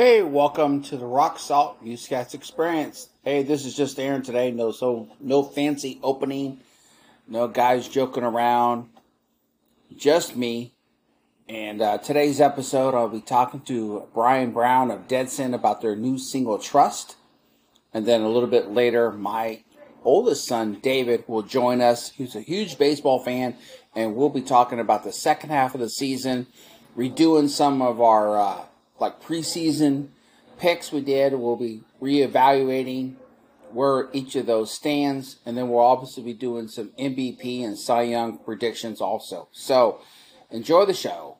Hey, welcome to the Rock Salt Muzkast Experience. Hey, this is just Aaron today. No, so no fancy opening, no guys joking around, just me. And uh, today's episode, I'll be talking to Bryan Brown of Deadsin about their new single "Trust," and then a little bit later, my oldest son David will join us. He's a huge baseball fan, and we'll be talking about the second half of the season, redoing some of our. Uh, like preseason picks we did. We'll be reevaluating where each of those stands, and then we'll obviously be doing some MVP and Cy Young predictions also. So enjoy the show.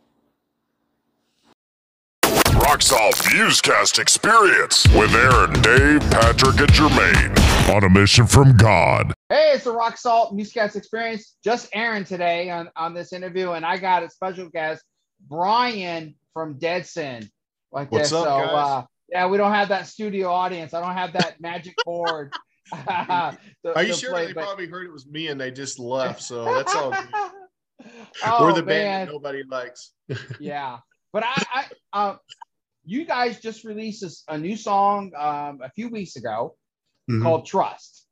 Rock Salt Muzkast Experience with Aaron, Dave, Patrick, and Jermaine on a mission from God. Hey, it's the Rock Salt Muzkast Experience. Just Aaron today on, on this interview, and I got a special guest, Bryan from Deadsin like What's this. Up, so guys? uh, yeah, we don't have that studio audience. I don't have that magic board. to- Are you sure play, they but- probably heard it was me and they just left? So that's all. oh, We're the band man. that nobody likes. yeah, but I, I uh, you guys just released a new song um, a few weeks ago Mhm. called Trust.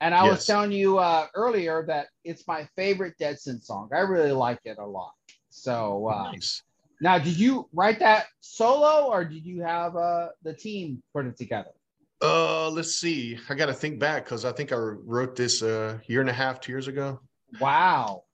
And I was telling you uh, earlier that it's my favorite Deadsin song. I really like it a lot. So uh, Nice. Now, did you write that solo, or did you have uh, the team put it together? Uh, let's see. I got to think back because I think I wrote this a year and a half, two years ago. Wow.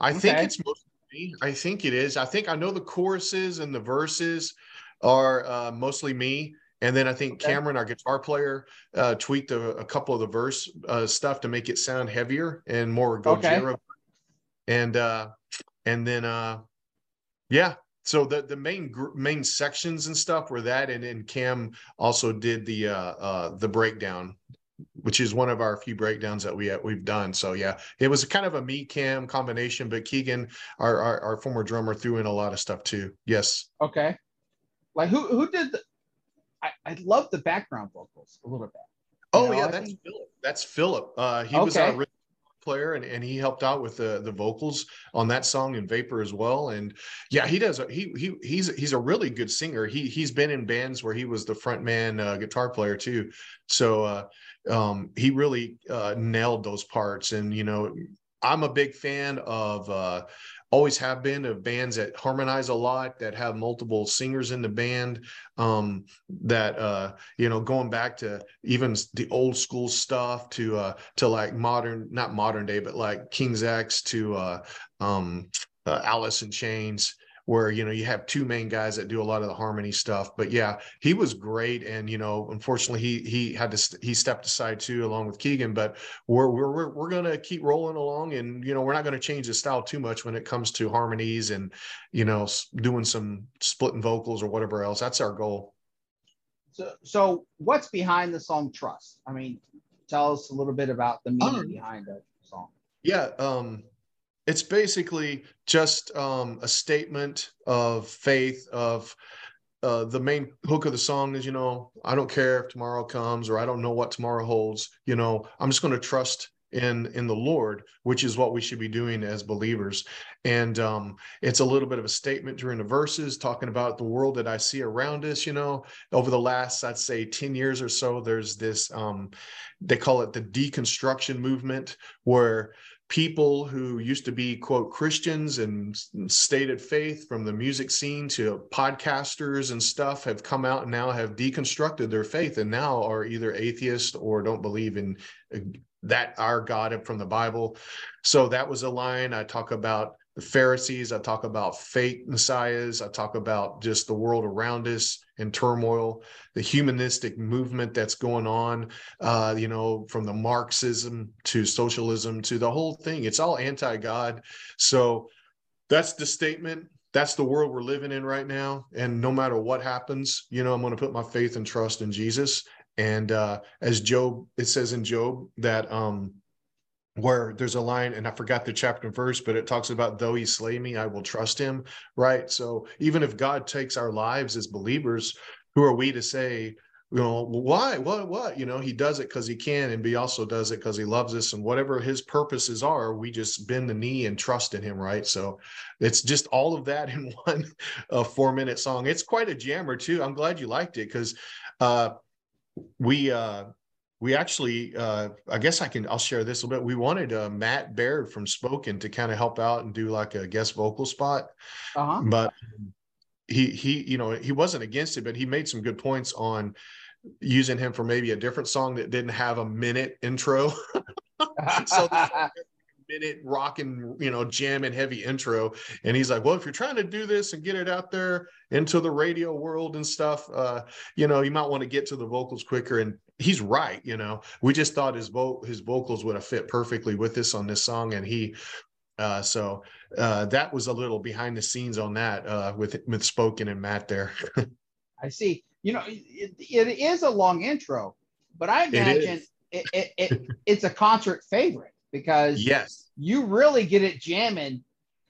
I think it's mostly me. I think it is. I think I know the choruses and the verses are uh, mostly me. And then I think Okay. Cameron, our guitar player, uh, tweaked a, a couple of the verse uh, stuff to make it sound heavier and more gojira. Okay. And uh, and then uh, yeah. So the the main gr- main sections and stuff were that, and then Cam also did the uh, uh, the breakdown, which is one of our few breakdowns that we uh, we've done. So yeah, it was kind of a me Cam combination, but Keegan, our, our our former drummer, threw in a lot of stuff too. Yes. Okay. Like who who did the I, I love the background vocals a little bit. Oh know, yeah, I that's think- Philip. That's Philip. Uh, he was Okay. our rhythm player, and, and he helped out with the the vocals on that song and Vapor as well. And yeah, he does. He he he's he's a really good singer. He he's been in bands where he was the front man uh, guitar player too. So uh, um, he really uh, nailed those parts. And you know, I'm a big fan of. Always have been of bands that harmonize a lot that have multiple singers in the band um that uh you know going back to even the old school stuff to uh to like modern not modern day but like king's x to uh um uh, alice in chains where you know you have two main guys that do a lot of the harmony stuff. But yeah he was great. And you know unfortunately he he had to st- he stepped aside too along with keegan. But we're we're we're, we're going to keep rolling along. And you know we're not going to change the style too much when it comes to harmonies and you know doing some splitting vocals or whatever else. That's our goal. So so what's behind the song Trust? I mean, tell us a little bit about the meaning Um, behind the song. Yeah, um, it's basically just um, a statement of faith. Of uh, the main hook of the song is, you know, I don't care if tomorrow comes or I don't know what tomorrow holds. You know, I'm just going to trust in in the Lord, which is what we should be doing as believers. And um, it's a little bit of a statement during the verses, talking about the world that I see around us. You know, over the last, I'd say, ten years or so, there's this. Um, they call it the deconstruction movement, where people who used to be quote christians and stated faith from the music scene to podcasters and stuff have come out and now have deconstructed their faith and now are either atheist or don't believe in uh, that our god from the bible. So that was a line i talk about the pharisees i talk about fake messiahs i talk about just the world around us in turmoil the humanistic movement that's going on uh, you know, from the Marxism to socialism to the whole thing. It's all anti God. So that's the statement. That's the world we're living in right now. And no matter what happens, you know, I'm going to put my faith and trust in Jesus. And uh, as Job, it says in Job that um, where there's a line, and I forgot the chapter and verse, but it talks about though he slay me, I will trust him. Right. So even if God takes our lives as believers, who are we to say you know, why, what, what, you know, he does it because he can, and he also does it because he loves us, and whatever his purposes are, we just bend the knee and trust in him, right? So it's just all of that in one uh, four minute song. It's quite a jammer too. I'm glad you liked it because uh, we uh, we actually, uh, I guess I can, I'll share this a little bit. We wanted uh, Matt Baird from Spoken to kind of help out and do like a guest vocal spot, uh-huh. but he he you know he wasn't against it, but he made some good points on using him for maybe a different song that didn't have a minute intro. so minute rocking, you know, jam and heavy intro. And he's like, well, if you're trying to do this and get it out there into the radio world and stuff, uh, you know, you might want to get to the vocals quicker. And he's right. You know, we just thought his vo- his vocals would have fit perfectly with this on this song. And he, uh, so uh, that was a little behind the scenes on that uh, with with spoken and Matt there. I see you know, it, it is a long intro, but I imagine it, it, it, it's a concert favorite because yes, you really get it jamming,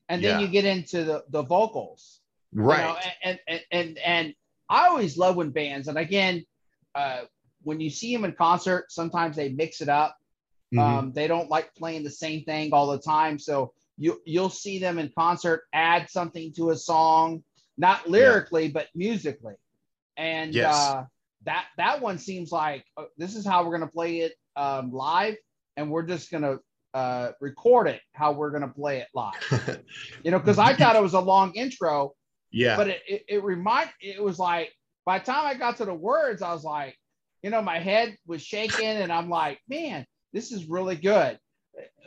and then yeah. you get into the the vocals, right? You know, and, and and and I always love when bands, and again, uh, when you see them in concert, sometimes they mix it up. Mm-hmm. Um, they don't like playing the same thing all the time, so you you'll see them in concert add something to a song, not lyrically yeah. but musically and yes. uh, that that one seems like uh, this is how we're going to play it um, live, and we're just going to uh, record it how we're going to play it live. you know, because I thought it was a long intro. Yeah. But it, it, it remind it was like by the time I got to the words, I was like, you know, my head was shaking, and I'm like, man, this is really good.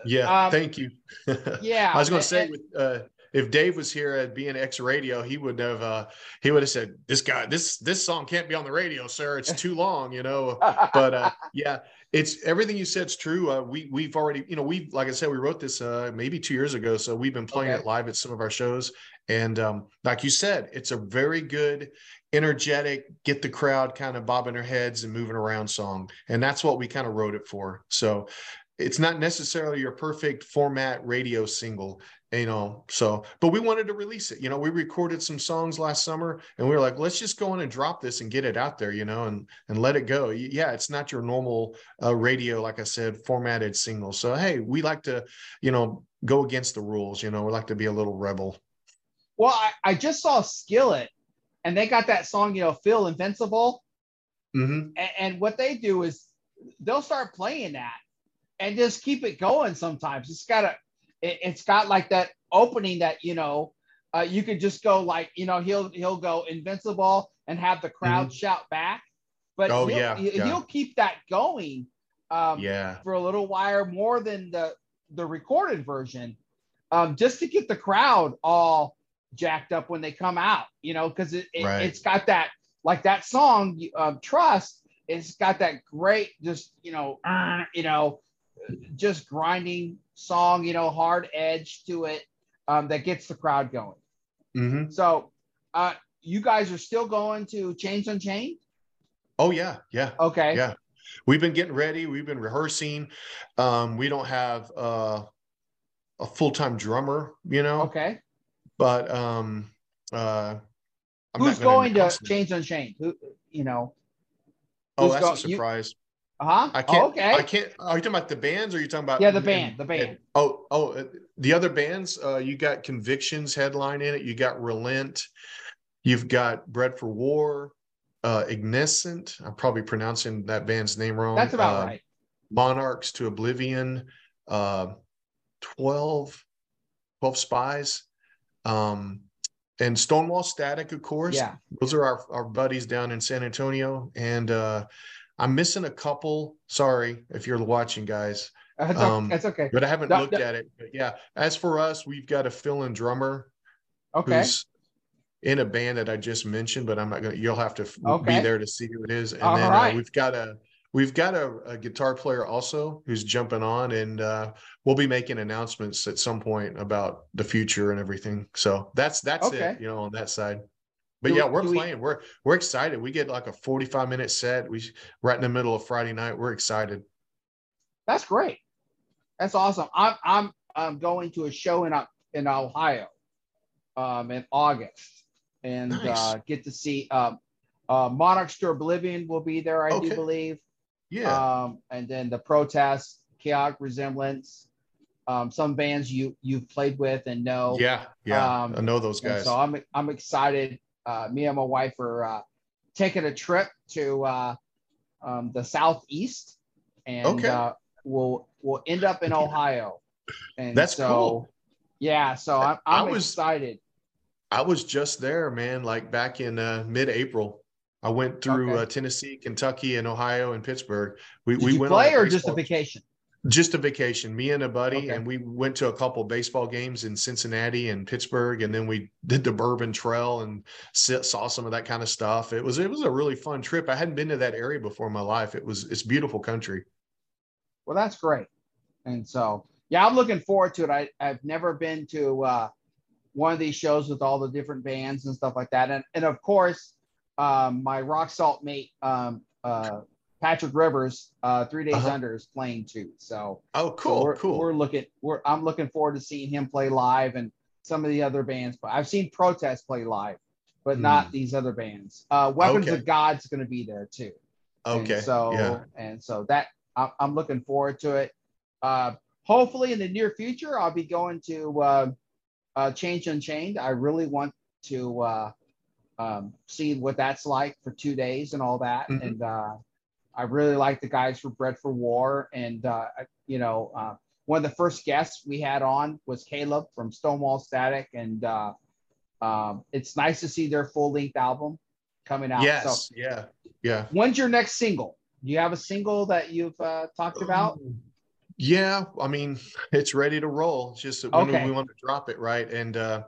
Yeah. Um, thank you. yeah. I was going to say with uh, if Dave was here at BNX Radio, he would have uh, he would have said, "This guy, this this song can't be on the radio, sir. It's too long," you know. but uh, yeah, it's everything you said's true. Uh, we we've already, you know, we like I said, we wrote this uh, maybe two years ago, so we've been playing okay. it live at some of our shows. And um, like you said, it's a very good, energetic, get the crowd kind of bobbing their heads and moving around song, and that's what we kind of wrote it for. So it's not necessarily your perfect format radio single you know so but we wanted to release it you know we recorded some songs last summer and we were like let's just go in and drop this and get it out there you know and and let it go. Yeah it's not your normal uh, radio like i said formatted single. So hey we like to you know go against the rules you know we like to be a little rebel. Well i, I just saw skillet and they got that song you know feel invincible. Mm-hmm. and, and what they do is they'll start playing that and just keep it going sometimes it's got a it, has got like that opening that you know uh, you could just go like you know he'll he'll go invincible and have the crowd mm-hmm. shout back but oh he'll, yeah, he'll yeah. keep that going um, yeah for a little while more than the the recorded version um, just to get the crowd all jacked up when they come out you know because it, it, right. it's got that like that song um, trust it's got that great just you know uh, you know just grinding song, you know, hard edge to it um, that gets the crowd going. Mm-hmm. So, uh, you guys are still going to Chains Unchained? Oh yeah, yeah. Okay. Yeah, we've been getting ready. We've been rehearsing. Um, we don't have uh, a full time drummer, you know. Okay. But um, uh, I'm who's going to Chains Unchained? Who, you know? Oh, that's go- a surprise. You- uh-huh. I can't. Okay. I can't. Are you talking about the bands, or are you talking about? Yeah, the band. the band. And, oh, oh, uh, the other bands. Uh, you got Convictions headline in it. You got Relent. You've got Bread for War. Uh, Igniscent. I'm probably pronouncing that band's name wrong. That's about uh, right. Monarchs to Oblivion. Uh, 12, 12 Spies. Um, and Stonewall Static, of course. Yeah. Those are our, our buddies down in San Antonio. And uh, I'm missing a couple. Sorry if you're watching, guys. That's, um, okay. okay. But I haven't no, looked no. at it. But yeah, as for us, we've got a fill-in drummer. Okay. Who's in a band that I just mentioned, but I'm not gonna. You'll have to okay. be there to see who it is. And All then right. uh, we've got a we've got a, a, guitar player also who's jumping on, and uh, we'll be making announcements at some point about the future and everything. So that's that's okay. it. You know, on that side. But do, yeah, we're playing. We, we're we're excited. We get like a 45 minute set. We right in the middle of Friday night. We're excited. That's great. That's awesome. I'm I'm I'm going to a show in in Ohio um in August and nice. uh, get to see um Uh, Monarchs to Oblivion will be there, I Okay. do believe. Yeah. Um, and then the Protest, Chaotic Resemblance, um, some bands you you've played with and know. yeah. Yeah. um, I know those guys. so I'm I'm excited. Uh, me and my wife are uh, taking a trip to uh, um, the southeast, and Okay. uh, we'll we'll end up in Ohio. And That's so, cool. Yeah, so I'm I I'm was- excited. I was just there, man, like back in uh, mid-April. I went through Okay. uh, Tennessee, Kentucky, and Ohio and Pittsburgh. We Did we went play or just a vacation? Just a vacation. Me and a buddy, Okay. and we went to a couple baseball games in Cincinnati and Pittsburgh, and then we did the Bourbon Trail and sit, saw some of that kind of stuff. It was it was a really fun trip. I hadn't been to that area before in my life. It was it's beautiful country. Well, that's great. And so, yeah, I'm looking forward to it. I, I've never been to uh, one of these shows with all the different bands and stuff like that. And, and of course, um, my rock salt mate, um, uh, Patrick Rivers, uh, Three Days Uh-huh. Under is playing too. So, Oh, so cool, we're, cool. We're looking, we're, I'm looking forward to seeing him play live and some of the other bands. But I've seen Protest play live, but not these other bands. Uh, Weapons Hmm. Okay. of God's going to be there too. okay. And so yeah. and so that I'm, I'm looking forward to it. Uh, hopefully in the near future, I'll be going to uh, uh, Chains Unchained. I really want to uh, um, see what that's like for two days and all that. Mhm. And uh, I really like the guys for Bread for War. And uh, you know, uh, one of the first guests we had on was Caleb from Stonewall Static, and uh, um, it's nice to see their full length album coming out. So Yes. yeah. Yeah. When's your next single? Do you have a single that you've uh, talked about? Yeah, I mean, it's ready to roll. It's just when Okay. we want to drop it, right? And uh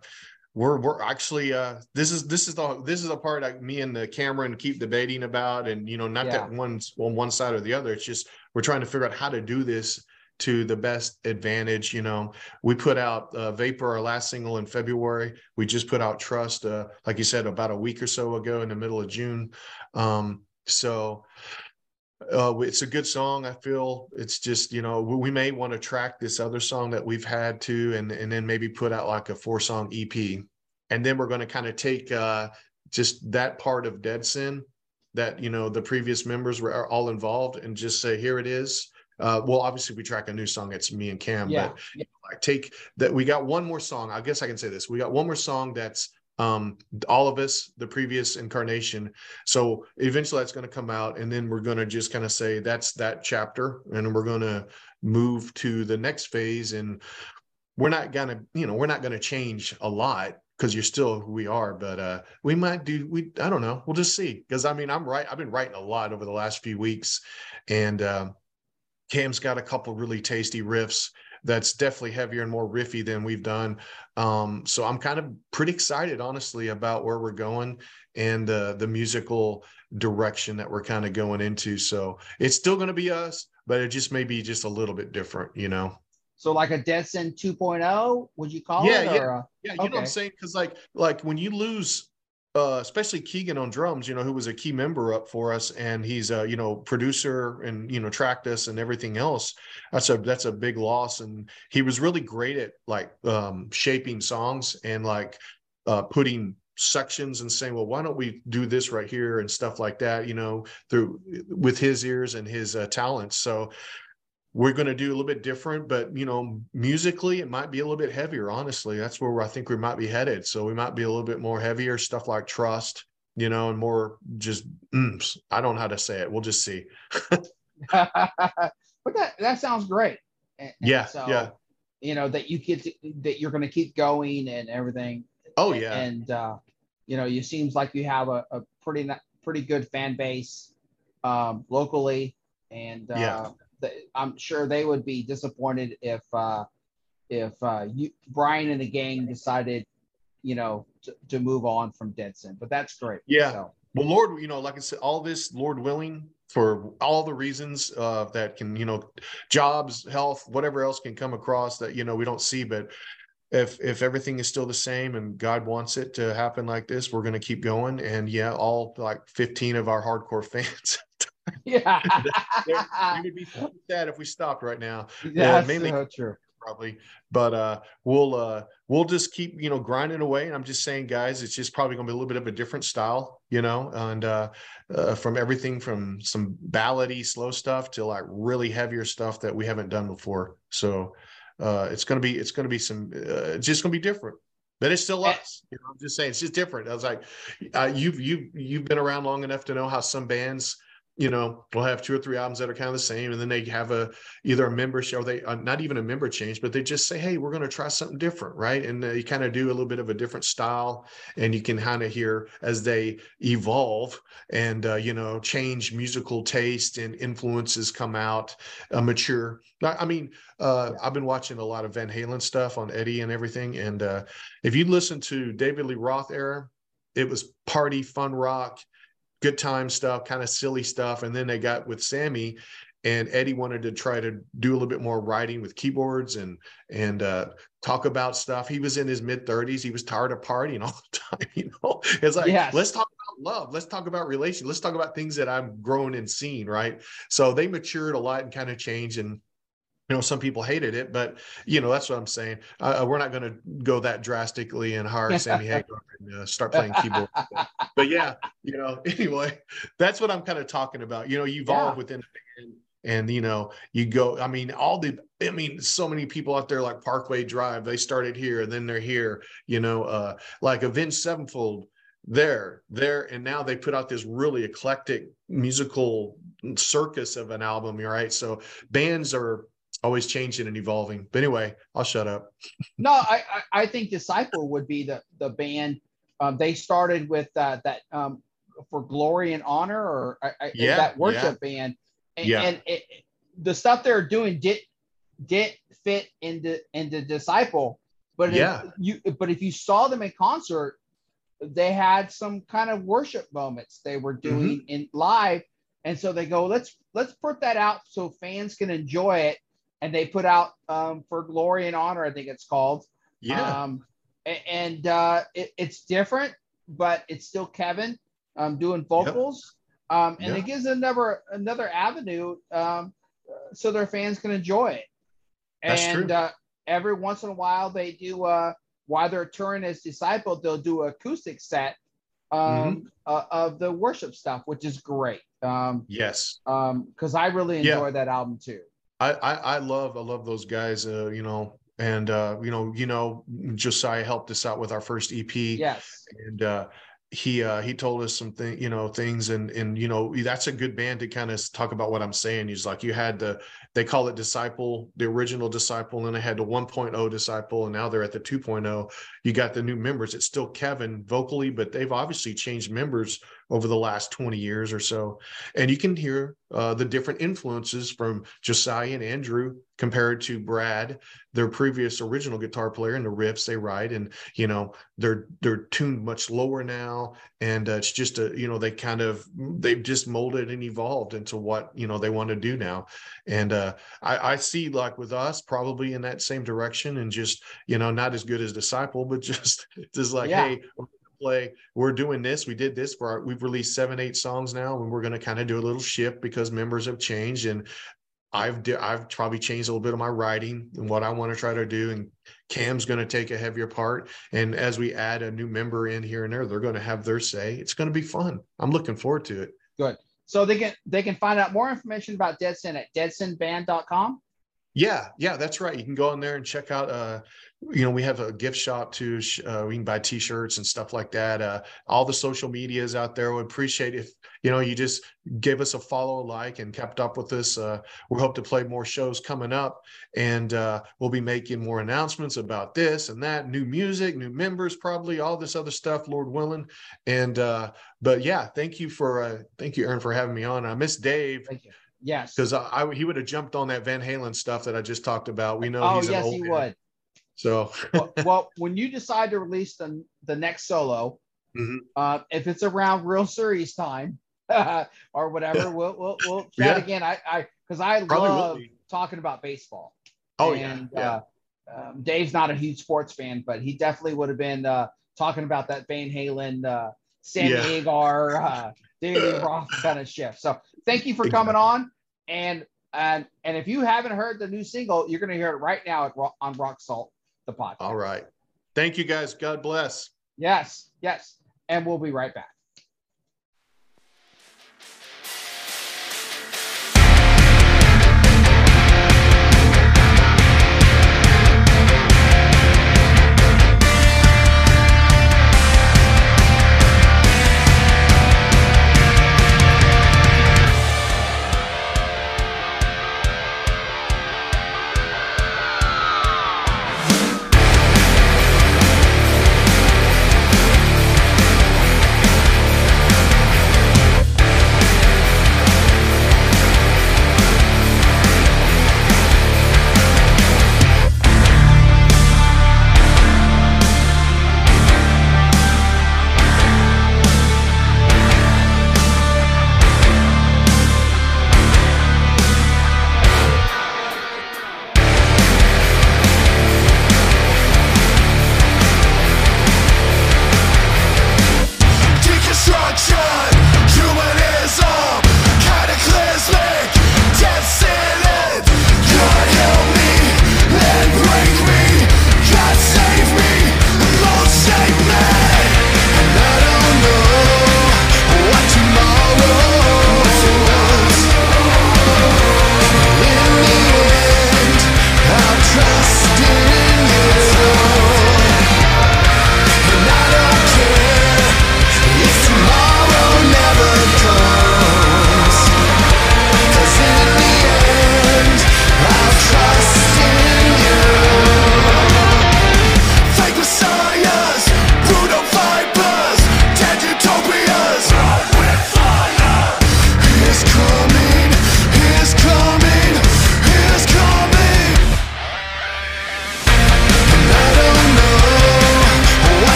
we're we're actually uh this is this is the this is the part like me and the Cameron keep debating about and you know not that one's on one side or the other. It's just we're trying to figure out how to do this to the best advantage you know. We put out uh, vapor our last single in february. We just put out trust uh, like you said about a week or so ago in the middle of june. Um so uh, it's a good song. I feel it's just you know we, we may want to track this other song that we've had too, and and then maybe put out like a four song EP, and then we're going to kind of take uh, just that part of Deadsin that you know the previous members were all involved, and just say here it is. Uh, well, obviously we track a new song. It's me and Cam, Yeah. but like take that. We got one more song. I guess I can say this. We got one more song that's um all of us the previous incarnation. So eventually that's going to come out and then we're going to just kind of say that's that chapter and we're going to move to the next phase and we're not going to you know we're not going to change a lot because you're still who we are but uh we might do we i don't know we'll just see because i mean i'm right i've been writing a lot over the last few weeks and um cam's got a couple really tasty riffs that's definitely heavier and more riffy than we've done um so i'm kind of pretty excited honestly about where we're going and uh, the musical direction that we're kind of going into so it's still going to be us but it just may be just a little bit different you know So like a Dead Sin 2.0, would you call Yeah, it? yeah. Yeah, you know what I'm saying? Because like like when you lose uh especially Keegan on drums, you know, who was a key member up for us and he's a, you know, producer and you know, tracked us and everything else. That's a that's a big loss. And he was really great at like um shaping songs and like uh putting sections and saying, well, why don't we do this right here and stuff like that, you know, through with his ears and his uh, talents. So we're going to do a little bit different, but you know, musically, it might be a little bit heavier. Honestly, that's where I think we might be headed. So we might be a little bit more heavier stuff like trust, you know, and more just oomph. I don't know how to say it. We'll just see. but that that sounds great. And- and Yeah, so, yeah. You know that you get to, that you're going to keep going and everything. Oh yeah, And uh, you know, you seems like you have a, a pretty pretty good fan base um, locally, and uh, Yeah. The, I'm sure they would be disappointed if uh, if uh, you Bryan and the gang decided, you know, to, to move on from Deadsin. But that's great. Yeah. So, well, Lord, you know, like I said, all this, Lord willing, for all the reasons uh, that can, you know, jobs, health, whatever else can come across that you know we don't see, but if if everything is still the same and God wants it to happen like this, we're going to keep going. And yeah, all like 15 of our hardcore fans, yeah. we would be sad if we stopped right now. Yeah, mainly- so true. probably. But uh, we'll uh, we'll just keep you know grinding away. And I'm just saying, guys, it's just probably going to be a little bit of a different style, you know, and uh, uh, from everything from some ballady, slow stuff to like really heavier stuff that we haven't done before. So uh, it's going to be it's going to be some uh, it's just going to be different. But it's still us. You know, I'm just saying it's just different. I was like, uh, you've you've you've been around long enough to know how some bands you know, will have two or three albums that are kind of the same, and then they have a either a membership or they uh, not even a member change, but they just say, "Hey, we're going to try something different," right? And uh, you kind of do a little bit of a different style, and you can kind of hear as they evolve and uh, you know change musical taste and influences come out, uh, mature. I mean, uh, I've been watching a lot of Van Halen stuff on Eddie and everything, and uh, if you listen to David Lee Roth era, it was party fun rock good time stuff, kind of silly stuff. And then they got with Sammy and Eddie wanted to try to do a little bit more writing with keyboards and and uh, talk about stuff. He was in his mid 30s. He was tired of partying all the time. You know, it's like yes. let's talk about love. Let's talk about relations. Let's talk about things that I've grown and seen. Right. So they matured a lot and kind of changed. And you know some people hated it but you know that's what i'm saying. Uh, we're not going to go that drastically and hire sammy hagar and uh, start playing keyboard. But, but, yeah you know anyway that's what i'm kind of talking about. You know you evolve yeah. within the band and you know you go i mean all the i mean so many people out there like parkway drive they started here and then they're here you know uh like avenged sevenfold there there and now they put out this really eclectic musical circus of an album right? So bands are always changing and evolving. But anyway, I'll shut up. no, I, I, I think Disciple would be the the band. Um, they started with uh, that um, for glory and honor, or yeah, that worship yeah. band, and, yeah. and it, the stuff they're doing did did fit into into Disciple. But yeah, if you but if you saw them in concert, they had some kind of worship moments they were doing mm-hmm. in live, and so they go, let's let's put that out so fans can enjoy it and they put out um, for glory and honor i think it's called. Yeah. Um, and uh, it, it's different but it's still kevin um, doing vocals. Yep. um, and it gives another another avenue um, so their fans can enjoy it. That's and uh, every once in a while they do uh, while they're touring as disciple, they'll do an acoustic set um, mm-hmm. uh, of the worship stuff which is great. Um, yes. because um, i really enjoy yeah. that album too I, I, I love I love those guys. Uh, you know, and uh, you know, you know, Josiah helped us out with our first EP. Yes. And uh, he uh, he told us some thing, you know, things, and and you know, that's a good band to kind of talk about what I'm saying. He's like, you had the they call it disciple, the original disciple, and then they had the 1.0 disciple, and now they're at the 2.0. You got the new members. It's still Kevin vocally, but they've obviously changed members over the last 20 years or so. And you can hear uh, the different influences from Josiah and Andrew compared to Brad, their previous original guitar player, and the riffs they write. And you know they're they're tuned much lower now, and uh, it's just a you know they kind of they've just molded and evolved into what you know they want to do now. And uh, I, I see like with us probably in that same direction, and just you know not as good as Disciple, but just just like yeah. hey play we're doing this we did this for our we've released seven eight songs now and we're going to kind of do a little shift because members have changed and i've i've probably changed a little bit of my writing and what i want to try to do and cam's going to take a heavier part and as we add a new member in here and there they're going to have their say it's going to be fun i'm looking forward to it good so they can they can find out more information about deadsin at deadsinband.com yeah, yeah, that's right. You can go in there and check out. Uh, you know, we have a gift shop too. Uh, we can buy T-shirts and stuff like that. Uh, all the social medias out there would appreciate if you know you just gave us a follow, like, and kept up with us. Uh, we hope to play more shows coming up, and uh, we'll be making more announcements about this and that, new music, new members, probably all this other stuff, Lord willing. And uh, but yeah, thank you for uh, thank you, Aaron, for having me on. I miss Dave. Thank you Yes, because I, I, he would have jumped on that Van Halen stuff that I just talked about. We know. Oh yes, he man. would. So well, well, when you decide to release the the next solo, mm-hmm. uh, if it's around real series time or whatever, we'll we'll, we'll chat yeah. again. I I because I Probably love talking about baseball. Oh and, yeah. yeah. Uh, um, Dave's not a huge sports fan, but he definitely would have been uh, talking about that Van Halen, uh, Sammy yeah. Hagar, uh, David Roth kind of shift. So thank you for coming on. And And and if you haven't heard the new single, you're going to hear it right now on Rock Salt, the podcast. All right. Thank you guys. God bless. Yes, yes. And we'll be right back.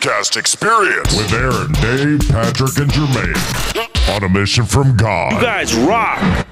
Salt Muzkast Experience with Aaron, Dave, Patrick, and Jermaine on a mission from God. You guys rock.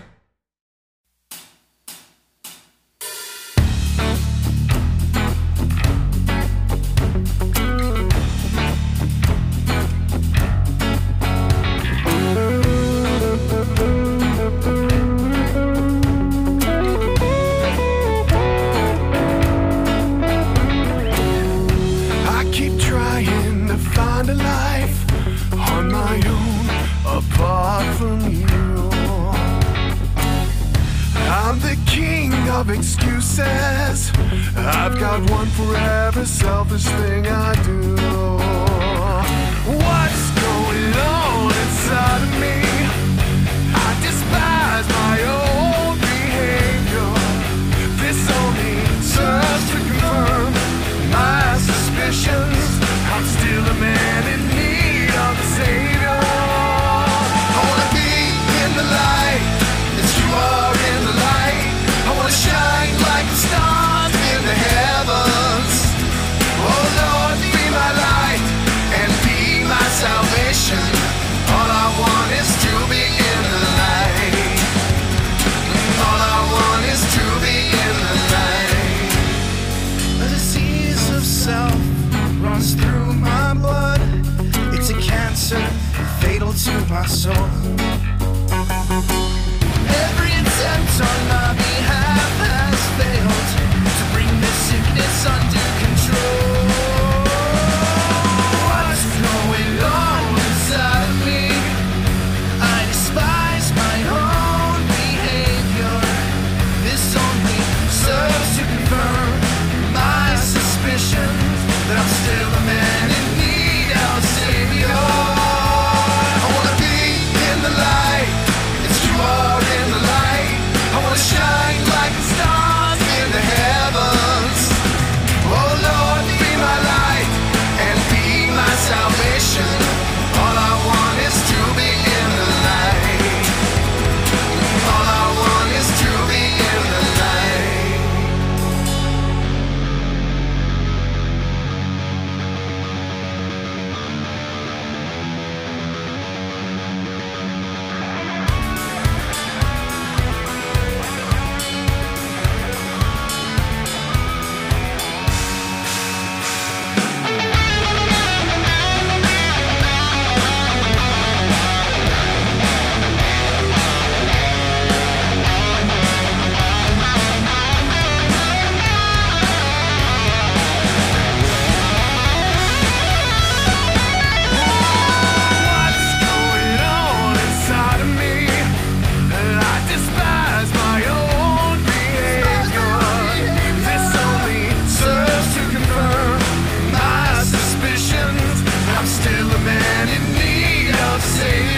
see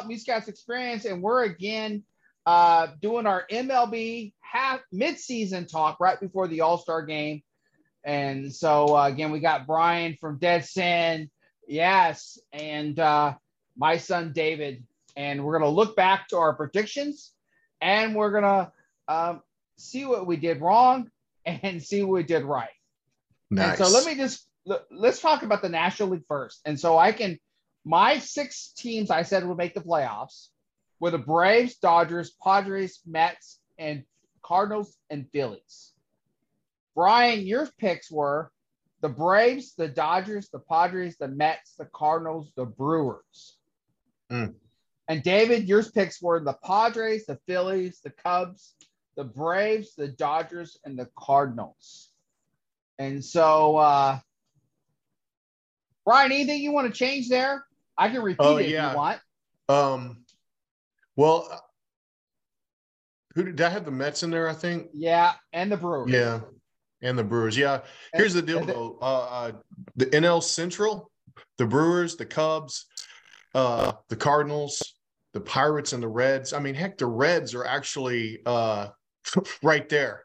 about Muzkast Experience, and we're again uh, doing our MLB half midseason talk right before the All Star game. And so uh, again, we got Bryan from Deadsin, yes, and uh, my son David, and we're gonna look back to our predictions, and we're gonna um, see what we did wrong and see what we did right. Nice. And so let me just let's talk about the National League first, and so I can my six teams I said would make the playoffs were the Braves, Dodgers, Padres, Mets, and Cardinals and Phillies. Bryan, your picks were the Braves, the Dodgers, the Padres, the Mets, the Cardinals, the Brewers. Mm. And David, your picks were the Padres, the Phillies, the Cubs, the Braves, the Dodgers, and the Cardinals. And so, uh, Bryan, anything you want to change there? I can repeat oh, it yeah. if you want. Um, well, who did, did, I have the Mets in there? I think. Yeah, and the Brewers. Yeah, and the Brewers. Yeah. Here's and, the deal, the, though. Uh, uh, the NL Central, the Brewers, the Cubs, uh, the Cardinals, the Pirates, and the Reds. I mean, heck, the Reds are actually uh, right there.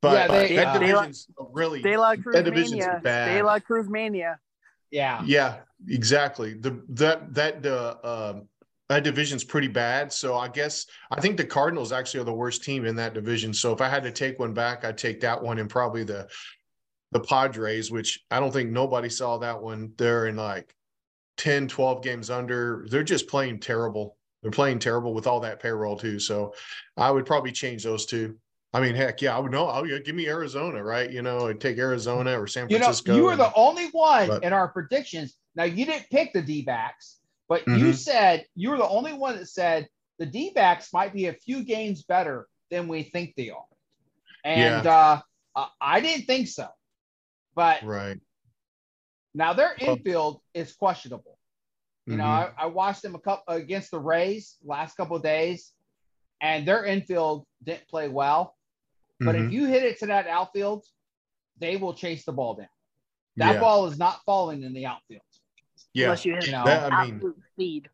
But yeah, they, that uh, division's really De La Cruz that division's Mania. bad. De La Cruz Mania. Yeah. Yeah, exactly. The that that uh, um that division's pretty bad. So I guess I think the Cardinals actually are the worst team in that division. So if I had to take one back, I'd take that one and probably the the Padres, which I don't think nobody saw that one. They're in like 10, 12 games under. They're just playing terrible. They're playing terrible with all that payroll too. So I would probably change those two. I mean, heck, yeah, I would know. Oh, yeah, give me Arizona, right? You know, I'd take Arizona or San You know, Francisco. you were and- the only one but- in our predictions. Now you didn't pick the D backs, but you Mhm. said you were the only one that said the D backs might be a few games better than we think they are. And uh, I- didn't think so. But right. now their infield is questionable. You know, Mhm. I, I watched them a couple against the Rays last couple of days, and their infield didn't play well. But Mhm. if you hit it to that outfield, they will chase the ball down. That Yeah. ball is not falling in the outfield. yeah, Unless you hit You know, That- I mean- absolute speed.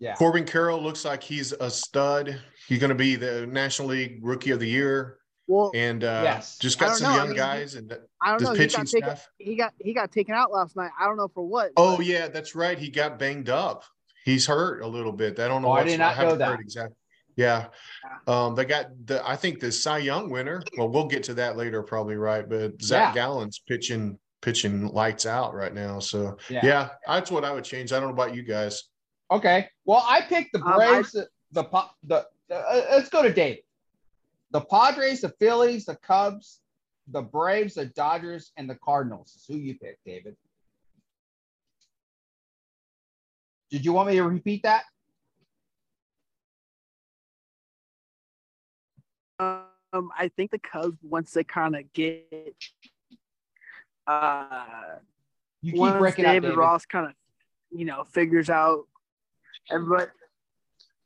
yeah. Corbin Carroll looks like he's a stud. He's going to be the National League Rookie of the Year, Well, and uh, Yes. just got some know. I young mean, guys. And I don't does know. He pitching got taken. staff. He got he got taken out last night. I don't know for what. Oh but yeah, that's right. He got banged up. He's hurt a little bit. I don't know. Oh, I did not know haven't that. heard Exactly. Yeah. Um, they got the. I think the Cy Young winner. Well, we'll get to that later, probably right. But Zach Yeah. Gallen's pitching pitching lights out right now. So Yeah. yeah. that's what I would change. I don't know about you guys. Okay. Well, I picked the Um, I- Braves. the the the, uh, let's go to David. The Padres, the Phillies, the Cubs, the Braves, the Dodgers, and the Cardinals. Is who you picked, David? Did you want me to repeat that? Um, I think the Cubs once they kind of get uh You keep once David David. Ross kind of you know figures out everybody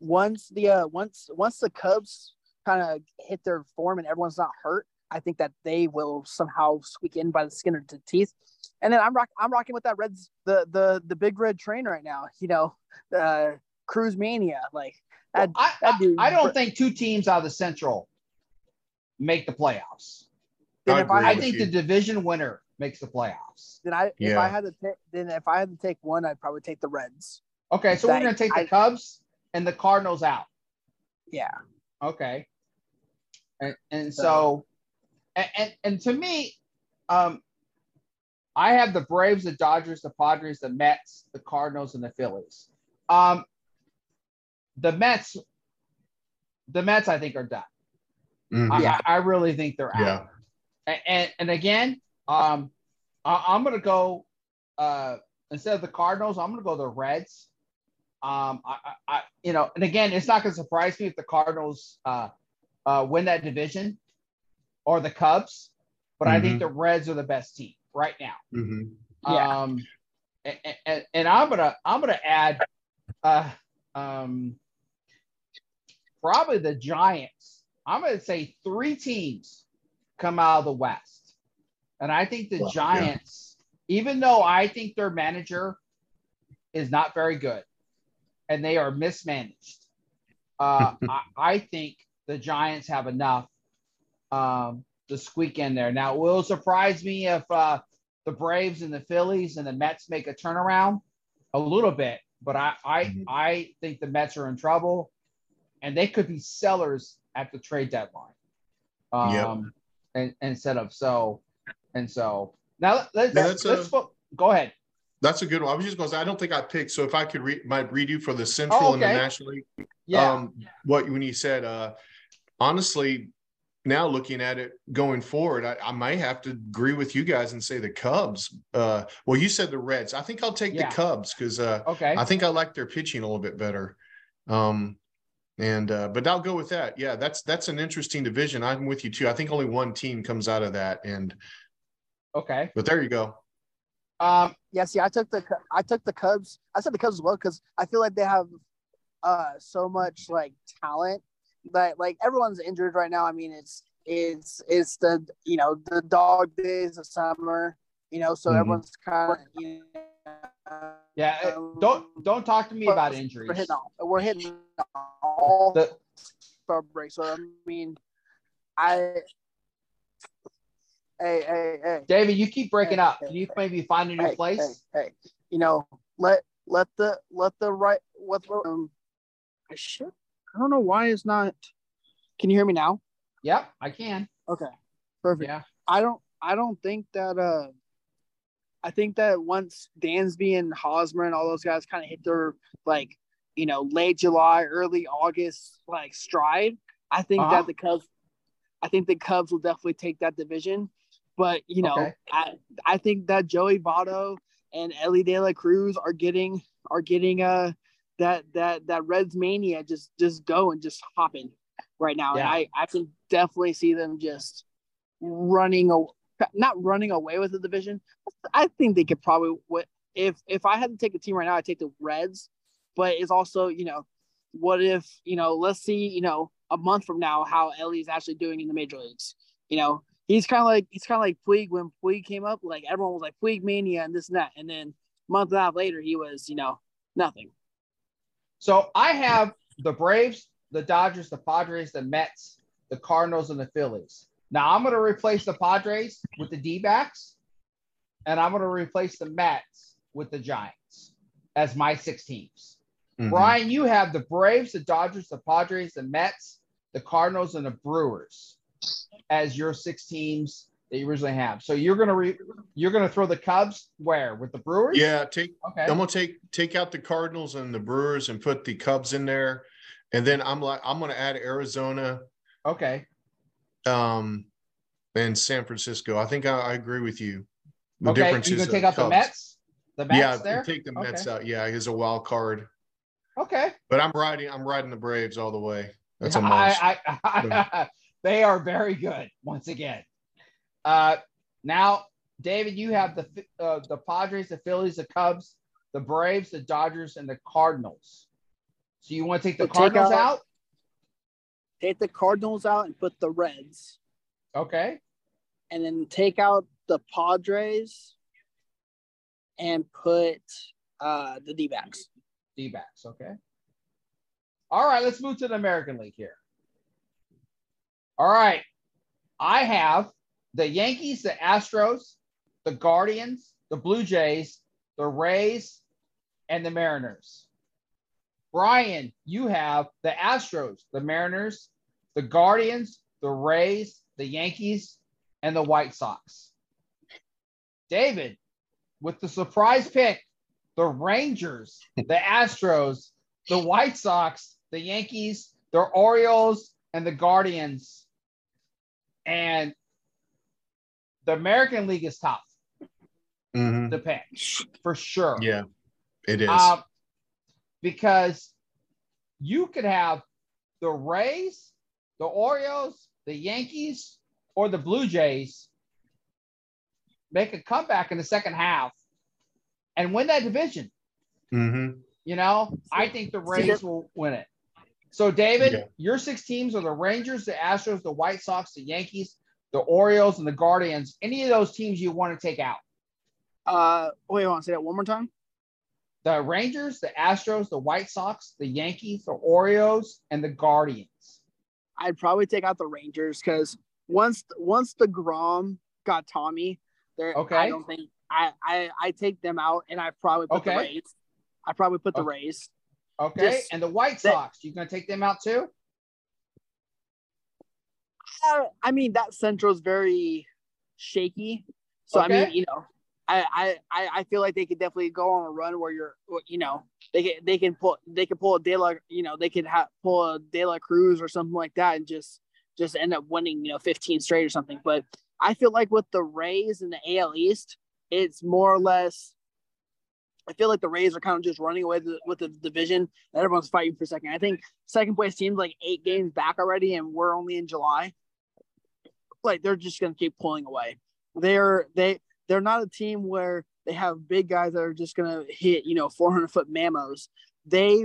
once the uh once once the Cubs kind of hit their form and everyone's not hurt, I think that they will somehow squeak in by the skin of the teeth. And then I'm rock, I'm rocking with that Reds the the the big red train right now. You know, uh, Cruz Mania like that. Well, I, that I, I don't think two teams out of the Central make the playoffs. then I if I, I think you. the division winner makes the playoffs. then I if I had to take then if I had to take one, I'd probably take the Reds. Okay, so we're going to take the I- Cubs and the Cardinals out. Yeah. Okay. And, and so, and, and, and to me, um, I have the Braves, the Dodgers, the Padres, the Mets, the Cardinals, and the Phillies. Um, the Mets, the Mets, I think are done. Mhm. I, I, I really think they're out. Yeah. And, and, and again, um, I, I'm going to go uh, instead of the Cardinals, I'm going to go the Reds. Um, I, I, I, you know, and again, it's not going to surprise me if the Cardinals uh, uh, win that division or the Cubs, but I think the Reds are the best team right now. Mm-hmm. Yeah. Um, and, and, and I'm gonna I'm gonna add, uh, um, probably the Giants. I'm gonna say three teams come out of the West, and I think the Well, yeah. Giants, even though I think their manager is not very good, and they are mismanaged, uh, I, I think the Giants have enough um, to squeak in there. Now, it will surprise me if uh, the Braves and the Phillies and the Mets make a turnaround a little bit, but I I, Mhm. I think the Mets are in trouble, and they could be sellers at the trade deadline. Yep. Um, and, instead of so, and so now let's that's let's a- fo- go ahead. That's a good one. I was just going to say, I don't think I picked. So if I could read my read you for the Central Oh, and the. National League, Yeah, um, what when you said, uh, honestly, now looking at it going forward, I, I might have to agree with you guys and say the Cubs. Uh, well, you said the Reds. I think I'll take Yeah. the Cubs because uh, okay. I think I like their pitching a little bit better. Um, and uh, but I'll go with that. Yeah, that's that's an interesting division. I'm with you too. I think only one team comes out of that, and Okay. but there you go. Um, yeah, see, I took the I took the Cubs. I said the Cubs as well because I feel like they have uh so much like talent that like everyone's injured right now. I mean, it's it's it's the you know the dog days of summer. You know, so Mhm. everyone's kind of you know, Yeah, uh, don't don't talk to me about injuries. We're hitting all, we're hitting all The- break. So I mean, I. Hey, hey, hey. David, you keep breaking Hey, up. Can you maybe find a new hey, place? Hey, hey, you know, let let the let the right what um shit. I don't know why it's not. Can you hear me now? Yep, I can. Okay, perfect. Yeah. I don't I don't think that uh I think that once Dansby and Hosmer and all those guys kind of hit their like you know late July, early August like stride, I think Uh-huh. that the Cubs I think the Cubs will definitely take that division. But you know, Okay. I I think that Joey Votto and Elly De La Cruz are getting are getting uh that that that Reds mania just just going just hopping right now. Yeah. And I I can definitely see them just running a not running away with the division. I think they could probably if if I had to take a team right now, I'd take the Reds. But it's also you know what if you know let's see you know a month from now how Elly's actually doing in the major leagues. You know he's kind of like he's kind of like Puig when Puig came up. Like everyone was like Puig mania and this and that, and then a month and a half later he was you know nothing. So I have the Braves, the Dodgers, the Padres, the Mets, the Cardinals, and the Phillies. Now I'm going to replace the Padres with the D backs, and I'm going to replace the Mets with the Giants as my six teams. Mhm. Bryan, you have the Braves, the Dodgers, the Padres, the Mets, the Cardinals, and the Brewers as your six teams that you originally have. So you're gonna re- you're gonna throw the Cubs where with the Brewers? Yeah, take Okay. I'm gonna take take out the Cardinals and the Brewers and put the Cubs in there, and then I'm like I'm gonna add Arizona, Okay. Um, and San Francisco. I think I, I agree with you. The okay. difference You're is take the out the Mets. The Mets Yeah, there. take the Mets Okay. out. Yeah, as a wild card. Okay. But I'm riding. I'm riding the Braves all the way. That's a I, must. I, I, they are very good once again. Uh, now, David, you have the uh, the Padres, the Phillies, the Cubs, the Braves, the Dodgers, and the Cardinals. So you want to take the So take Cardinals out- out? Take the Cardinals out and put the Reds, Okay. and then take out the Padres and put uh the D backs. D backs. Okay. All right, let's move to the American League here. All right. I have the Yankees, the Astros, the Guardians, the Blue Jays, the Rays, and the Mariners. Bryan, you have the Astros, the Mariners, the Guardians, the Rays, the Yankees, and the White Sox. David, with the surprise pick, the Rangers, the Astros, the White Sox, the Yankees, the Orioles, and the Guardians. And the American League is tough Mhm. to pick for sure. Yeah, it is. Um, because you could have the Rays, the Orioles, the Yankees, or the Blue Jays make a comeback in the second half and win that division. hmm You know, I think the Rays will win it. So, David, Yeah. your six teams are the Rangers, the Astros, the White Sox, the Yankees, the Orioles, and the Guardians. Any of those teams you want to take out? Uh, wait, I want to say that one more time. The Rangers, the Astros, the White Sox, the Yankees, the Orioles, and the Guardians. I'd probably take out the Rangers because once once deGrom got Tommy, there Okay. I don't think I I I take them out and I probably put the Okay. Rays. I probably put the Okay. Rays. Okay. Just- and the White that- Sox, you going to take them out too? Uh, I mean that Central's very shaky, so I mean you know. I, I, I feel like they could definitely go on a run where you're you know they can they can pull they can pull a De La you know they could have pull a De La Cruz or something like that and just just end up winning you know 15 straight or something. But I feel like with the Rays and the AL East, it's more or less. I feel like the Rays are kind of just running away with the, division. And everyone's fighting for second. I think second place teams like eight games back already, and we're only in July. Like they're just gonna keep pulling away. They're they they're not a team where they have big guys that are just gonna hit you know 400 foot mamos. They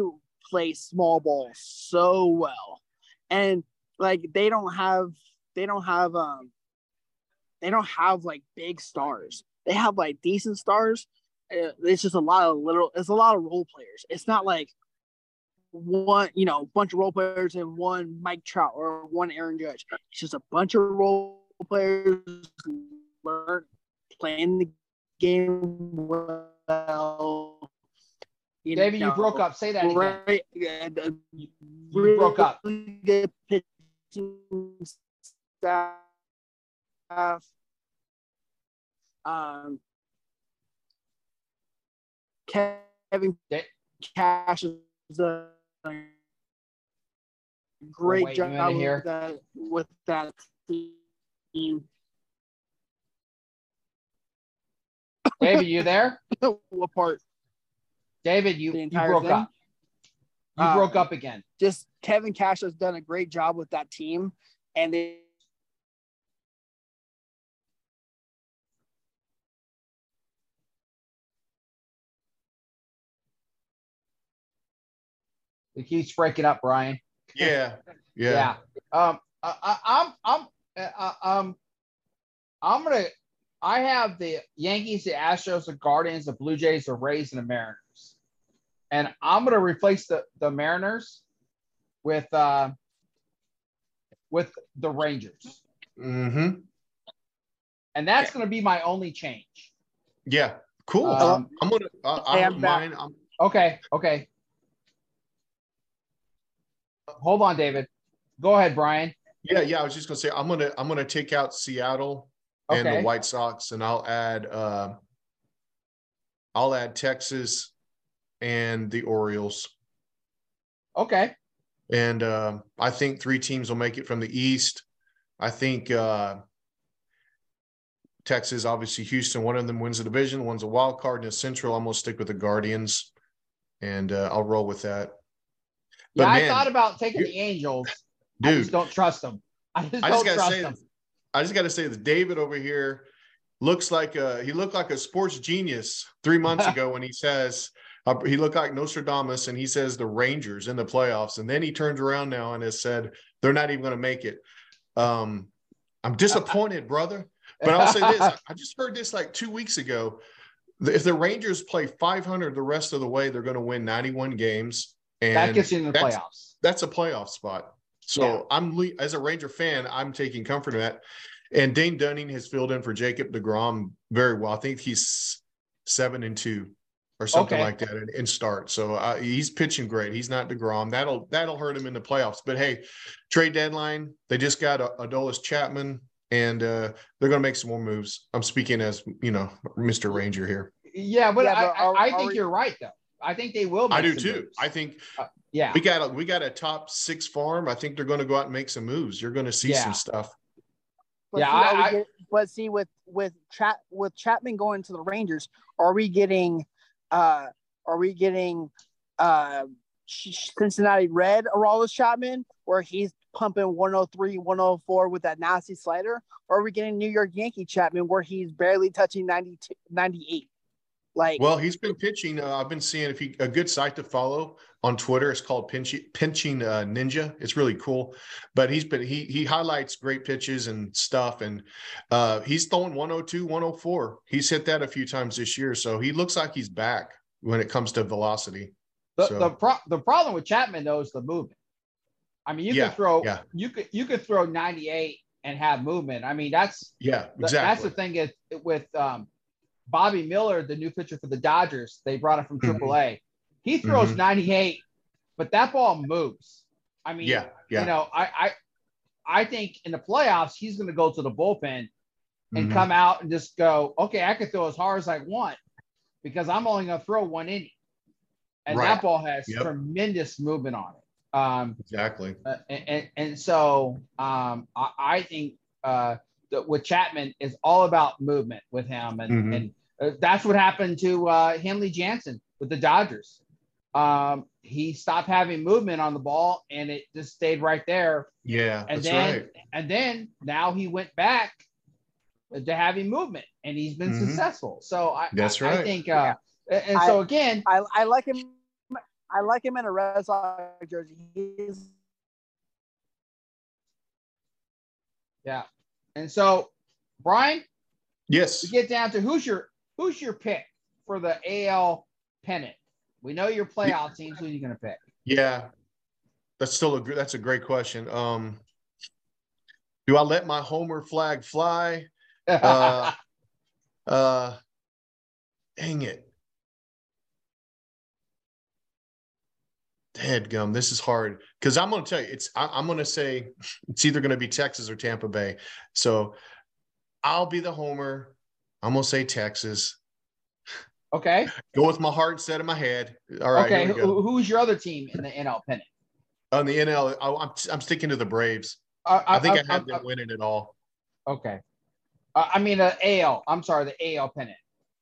play small ball so well, and like they don't have they don't have um they don't have like big stars. They have like decent stars. Uh, It's just a lot of little. It's a lot of role players. It's not like one, you know, bunch of role players and one Mike Trout or one Aaron Judge. It's just a bunch of role players learn playing the game well. You David, you broke up. Say that again. Right, yeah, the- You broke up. really good pitching staff. Um, Kevin Da- Cash done a great wait, you wanna job with that, with that team. David, you there? what part? David, you, you broke thing? up. You Uh, broke up again. Just Kevin Cash has done a great job with that team, and they It keeps breaking up, Bryan. Yeah, Yeah. yeah. Um, I, I, I'm, I'm, uh, um, I'm gonna. I have the Yankees, the Astros, the Guardians, the Blue Jays, the Rays, and the Mariners, and I'm gonna replace the the Mariners with uh with the Rangers, Mm-hmm. and that's gonna be my only change. Yeah. Cool. Um, I'm gonna. Uh, I Hey, don't I'm back. mind. I'm, Okay, okay. Hold on, David. Go ahead, Bryan. yeah, yeah. I was just gonna say I'm gonna I'm gonna take out Seattle and the White Sox, and I'll add uh, I'll add Texas and the Orioles. Okay. And uh, I think three teams will make it from the East. I think uh, Texas, obviously Houston, one of them wins the division, one's a wild card in the Central. I'm gonna stick with the Guardians, and uh, I'll roll with that. Yeah, But I man, thought about taking you- the Angels. I just don't trust them. I just I don't just gotta trust say, them. I just gotta say that David over here looks like a he looked like a sports genius three months ago when he says uh, he looked like Nostradamus and he says the Rangers in the playoffs, and then he turns around now and has said they're not even going to make it. Um, I'm disappointed, brother. But I'll say this: I- I just heard this like two weeks ago. If the Rangers play 500 the rest of the way, they're going to win 91 games, and that gets you in the that's- playoffs. that's a playoff spot. So Yeah. I'm le- as a Ranger fan, I'm taking comfort in that. And Dane Dunning has filled in for Jacob Degrom very well. I think he's seven and two or something Okay. like that in, in start. So uh, he's pitching great. He's not Degrom. That'll that'll hurt him in the playoffs. But hey, trade deadline. They just got a Aroldis Chapman, and uh, they're going to make some more moves. I'm speaking as you know, Mr. Ranger here. Yeah, but Yeah, I, are- I, I are think you're right though. I think they will. Make I do some too. moves. I think yeah. we got a we got a top six farm. I think they're going to go out and make some moves. You're going to see Yeah. some stuff. But Yeah, see, are we I- I- but see with with Chat with Chapman going to the Rangers, are we getting uh are we getting uh Ch- Cincinnati Red Aroldis Chapman where he's pumping 103, 104 with that nasty slider, or are we getting New York Yankee Chapman where he's barely touching 92, 98? Like Well, he's been pitching. Uh, I've been seeing if he a good site to follow on Twitter. It's called Pitching, Pitching uh, Ninja. It's really cool. But he's been he he highlights great pitches and stuff, and uh, he's throwing 102, 104. He's hit that a few times this year, so he looks like he's back when it comes to velocity. The, So- the, pro- the problem with Chapman though is the movement. I mean, you Yeah, could throw yeah. you could you could throw 98 and have movement. I mean, that's Yeah, th- that's the thing is with um, Bobby Miller, the new pitcher for the Dodgers. They brought it from. AAA. He throws Mhm. 98, but that ball moves. I mean, yeah, yeah. you know, I I I think in the playoffs he's going to go to the bullpen and Mhm. come out and just go, okay, I can throw as hard as I want because I'm only going to throw one inning. And Right. that ball has Yep. tremendous movement on it. Um, exactly. uh, and, and, and so um, I, I think uh, that with Chapman is all about movement with him. And, Mhm. and that's what happened to uh, Kenley Jansen with the Dodgers. Um, he stopped having movement on the ball and it just stayed right there Yeah, and that's then right. and then now he went back to having movement and he's been Mhm. successful so i That's I, I think uh and so again I, I like him. I like him in a Red Sox jersey. He's Yeah. And so, Bryan, Yes. to get down to who's your who's your pick for the AL pennant? We know your playoff teams. Who are you going to pick? Yeah. That's still a that's a great question. Um do I let my homer flag fly? Uh, Uh dang it. Headgum, this is hard because I'm going to tell you, it's I, I'm going to say it's either going to be Texas or Tampa Bay. So I'll be the homer. I'm to say Texas. okay. Go with my heart instead of my head. All right, okay. here we go. Who, who's your other team in the NL pennant? On the NL, I, am I'm sticking to the Braves. Uh, I think I, I- have I- them winning it all. Okay. Uh, I mean, uh, AL. I'm sorry, the AL pennant.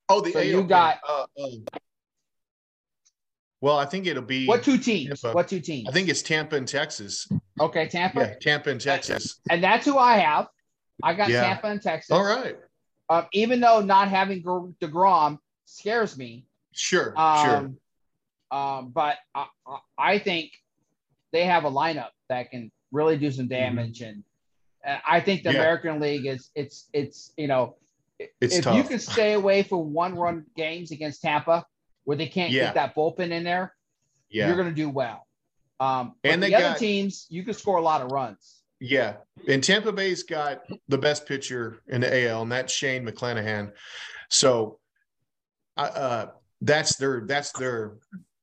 Oh, the So AL you got- uh, um, well, I think it'll be. What two teams? Tampa. What two teams? I think it's Tampa and Texas. okay, Tampa, Yeah, Tampa and Texas. and that's who I have. I got Yeah. Tampa and Texas. All right, Um, even though not having Gr- Degrom scares me, sure, sure. um, um, but I, I- think they have a lineup that can really do some damage, and uh, I think the Mm-hmm. Yeah. American League is it's it's you know It's if tough. you can stay away from one run games against Tampa where they can't Yeah. get that bullpen in there, yeah, you're going to do well. Um, And the they other got- teams, you can score a lot of runs. Yeah. And Tampa Bay's got the best pitcher in the AL, and that's Shane McClanahan. So, uh, that's their that's their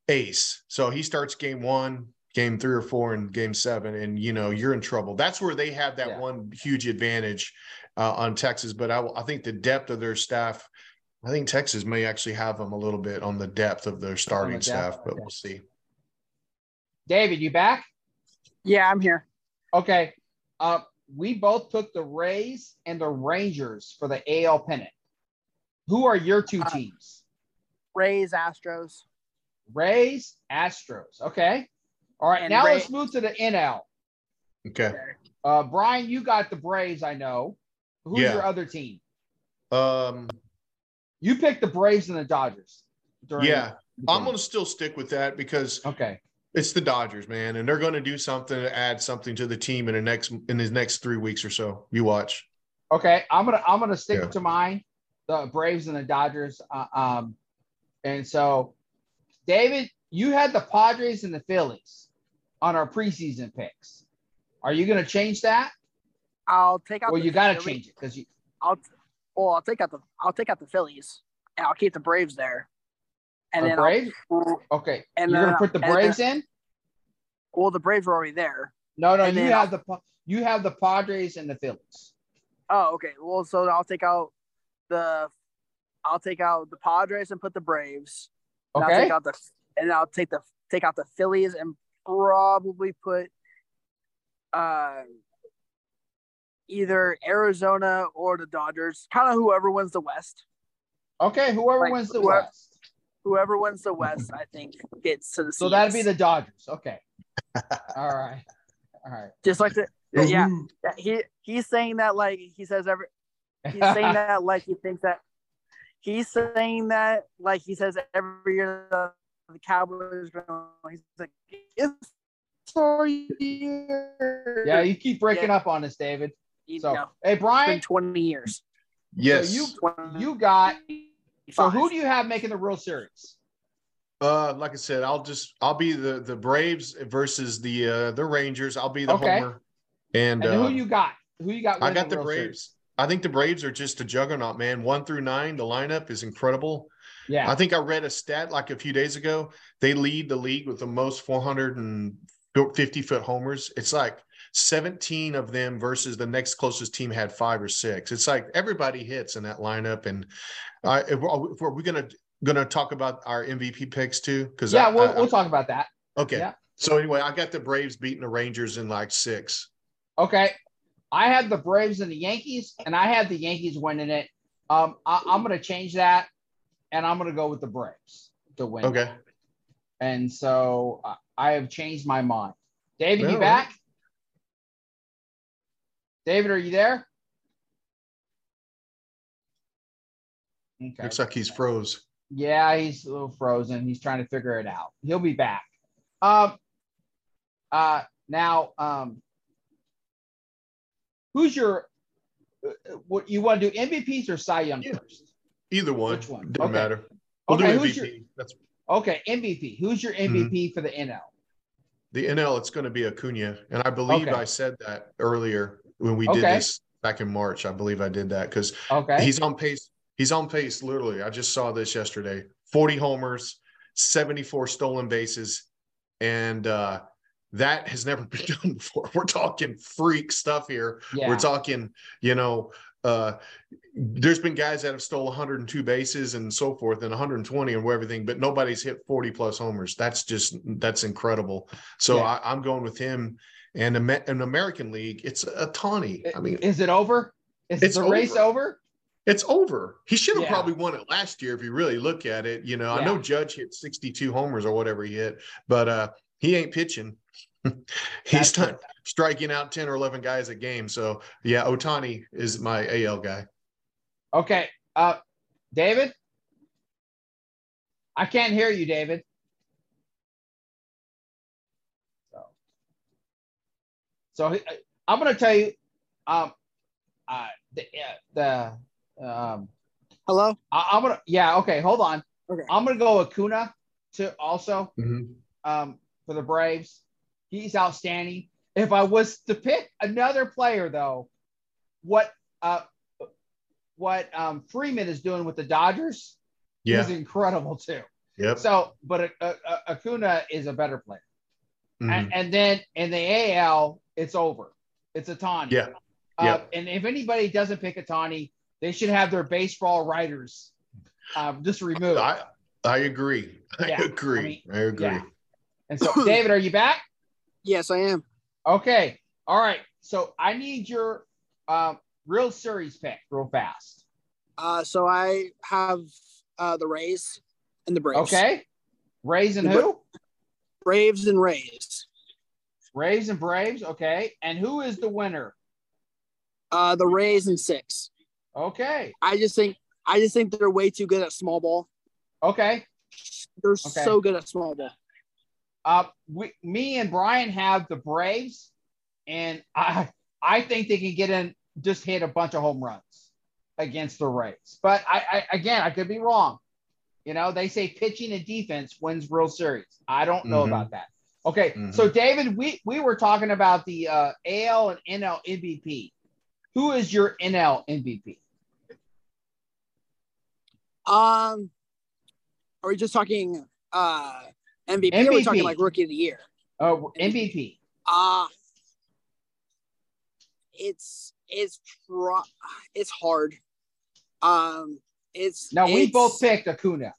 ace. So he starts game one, game three or four, and game seven, and you know you're in trouble. That's where they have that Yeah. one huge advantage uh, on Texas. But I, I think the depth of their staff. I think Texas may actually have them a little bit on the depth of their starting depth, staff, but okay. we'll see. David, you back? Yeah, I'm here. Okay. Uh, we both took the Rays and the Rangers for the AL pennant. Who are your two Uh, teams? Rays, Astros. Rays, Astros. Okay. All right. And now Ray- let's move to the NL. Okay. Uh, Bryan, you got the Braves, I know. Who's Yeah. your other team? Um, You picked the Braves and the Dodgers. during yeah, the I'm going to still stick with that because Okay. It's the Dodgers, man, and they're going to do something to add something to the team in the next in the next three weeks or so. You watch. Okay, I'm gonna I'm gonna stick Yeah. to mine, the Braves and the Dodgers. Uh, um, and so, David, you had the Padres and the Phillies on our preseason picks. Are you gonna change that? I'll take out. Well, the you got to Philly- change it because you. I'll well, I'll take out the I'll take out the Phillies and I'll keep the Braves there. And the then I'll- Braves. Okay, and you're then- gonna put the Braves in? well, the Braves are already there. No, no, and you then have the you have the Padres and the Phillies. Oh, okay. Well, so I'll take out the I'll take out the Padres and put the Braves. And I'll Okay, take out the and I'll take the take out the Phillies and probably put uh either Arizona or the Dodgers. Kind of whoever wins the West. okay. Whoever like, wins the whoever- West, Whoever wins the West, I think gets to the so seeds. that'd be the Dodgers. Okay. All right. All right. just like the yeah. yeah, He he's saying that like he says every he's saying that like he thinks that he's saying that like he says every year the, the Cowboys he's like it's for years. yeah, you keep breaking Yeah. up on us, David. you So, know, hey, it's Bryan, been 20 years. Yes. you 20, you got So who do you have making the World Series? uh, like I said, I'll just I'll be the the Braves versus the uh the Rangers. I'll be the Okay. homer, and, And uh, who you got? Who you got? I got the World Braves. Series? I think the Braves are just a juggernaut, man. One through nine, the lineup is incredible. Yeah. I think I read a stat like a few days ago. They lead the league with the most 450 foot homers. It's like 17 of them versus the next closest team had five or six. It's like everybody hits in that lineup. And I, if we're, if we're we gonna gonna talk about our MVP picks too? Because yeah, I, we'll, I- we'll talk about that. okay. yeah. So anyway, I got the Braves beating the Rangers in like six. Okay. I had the Braves and the Yankees, and I had the Yankees winning it. Um, I, I'm going to change that, and I'm going to go with the Braves to win. Okay. And so uh, I have changed my mind. David, you back? David, are you there? Okay. Looks like he's froze. Yeah, he's a little frozen. He's trying to figure it out. He'll be back. Um, uh, now, um, who's your uh, what you want to do MVPs or Cy Young Yeah. first? Either one. Which one? Doesn't Okay. matter. We'll Okay, do who's MVP. your- That's Okay, MVP. Who's your Mm-hmm. MVP for the NL? the NL. It's going to be Acuna, and I believe Okay. I said that earlier when we Okay. did this back in March. I believe I did that because Okay. he's on pace. He's on pace. Literally, I just saw this yesterday. Forty homers, seventy-four stolen bases, and uh, that has never been done before. We're talking freak stuff here. yeah. We're talking, you know, uh, there's been guys that have stole 102 bases and so forth and 120 and everything, but nobody's hit 40 plus homers. That's just that's incredible. So Yeah. I, I'm going with him. And an American League, it's Ohtani. I mean, is it over? Is It's the race over. over? it's over. He should have Yeah. probably won it last year if you really look at it. You know, I know Judge hit 62 homers or whatever he hit, but uh he ain't pitching. He's done striking out 10 or 11 guys a game. So yeah, Ohtani is my AL guy. Okay. Uh, David, I can't hear you, David. So I'm going to tell you, um, uh, the, uh, the um, Hello. I, I'm gonna, yeah, okay, hold on. Okay. I'm gonna go Acuna to also Mhm. um, for the Braves. He's outstanding. If I was to pick another player, though, what uh, what um, Freeman is doing with the Dodgers Yeah. is incredible too. Yep. So, but uh, uh, Acuna is a better player. And, and then in the AL, it's over. It's Ohtani. Yeah. Uh, Yeah. And if anybody doesn't pick Ohtani, they should have their baseball writers um, just removed. I I agree. I Yeah, agree. I mean, I agree. yeah. And so, David, are you back? Yes, I am. Okay. All right. So I need your um, real series pick real fast. Uh, so I have uh, the Rays and the Braves. Okay. Rays and The who? Braves and Rays. Rays and Braves. Okay. And who is the winner? Uh, the Rays and six. Okay. I just think I just think they're way too good at small ball. Okay. They're Okay. so good at small ball. Uh, we, me and Bryan have the Braves, and I, I think they can get in, just hit a bunch of home runs against the Rays. But I, I again, I could be wrong. You know, they say pitching and defense wins World Series. I don't know Mhm. about that. Okay, Mhm. so David, we we were talking about the uh, AL and NL MVP. Who is your NL MVP? Um, are we just talking uh MVP, or are we talking like rookie of the year? Uh, MVP. Uh it's it's pro- it's hard. Um, it's Now we it's- both picked Acuna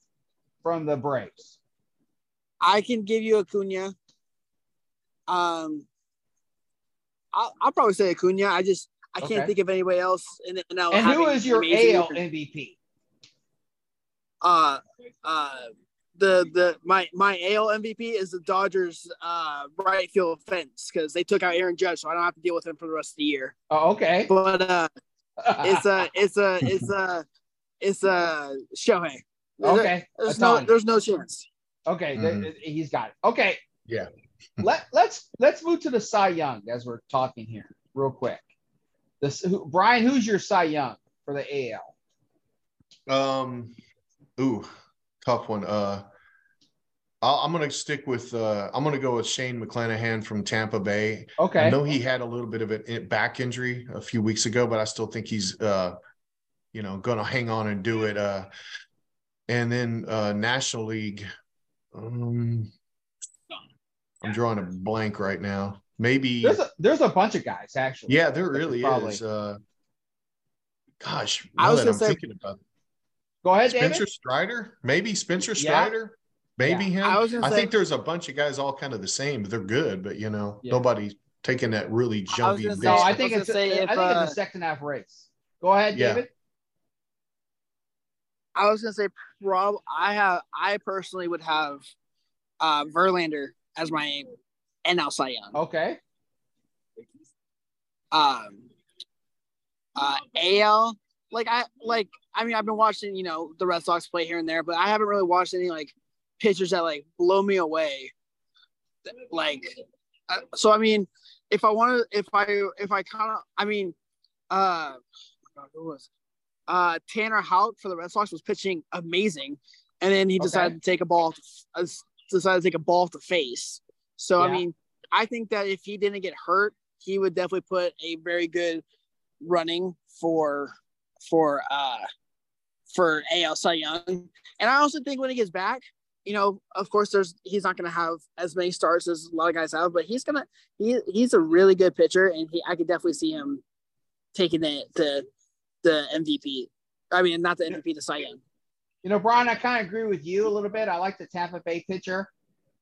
from the Braves. I can give you Acuna. Um, I'll, I'll probably say Acuna. I just I can't think of anybody else. In, in And who is your AL MVP? Uh, uh, the the my my AL MVP is the Dodgers uh right field fence because they took out Aaron Judge, so I don't have to deal with him for the rest of the year. Oh, okay. But uh, it's a it's a it's a it's a Shohei. okay. There's a no ton. there's no chance. Okay, th- Mhm. th- he's got it. Okay. Yeah. Let let's let's move to the Cy Young as we're talking here, real quick. This who, Bryan, who's your Cy Young for the AL? Um, ooh, tough one. Uh, I'll, I'm gonna stick with. Uh, I'm gonna go with Shane McClanahan from Tampa Bay. Okay. I know he had a little bit of a back injury a few weeks ago, but I still think he's, uh, you know, gonna hang on and do it. Uh, and then uh, National League. Um, I'm drawing a blank right now. Maybe. There's a there's a bunch of guys actually. Yeah, there That really probably- is. Uh, gosh, I was that gonna say- thinking about it. Go ahead, Spencer David. Strider, maybe Spencer Yeah. Strider, maybe him. I I, was gonna say- think there's a bunch of guys all kind of the same, they're good. But you know, Yeah. nobody taking that really I was jumpy. gonna say- No, I I think gonna it's a, say I think uh, it's a second half race. Go ahead, Yeah. David. I was gonna say prob I have I personally would have uh Verlander as my NL Cy Young. Okay. Um uh AL like I like I mean I've been watching, you know, the Red Sox play here and there, but I haven't really watched any like pitchers that like blow me away. Like uh, so I mean if I want to if I if I kind of I mean uh God, who was it? Uh Tanner Houck for the Red Sox was pitching amazing, and then he decided to take a ball, to, uh, decided to take a ball to face. So I mean, I think that if he didn't get hurt, he would definitely put a very good running for for uh for AL Cy Young. And I also think when he gets back, you know, of course, there's he's not going to have as many starts as a lot of guys have, but he's gonna he he's a really good pitcher, and he I could definitely see him taking it the the MVP. I mean, not the MVP, the Cy Young. You know, Bryan, I kind of agree with you a little bit. I like the Tampa Bay pitcher.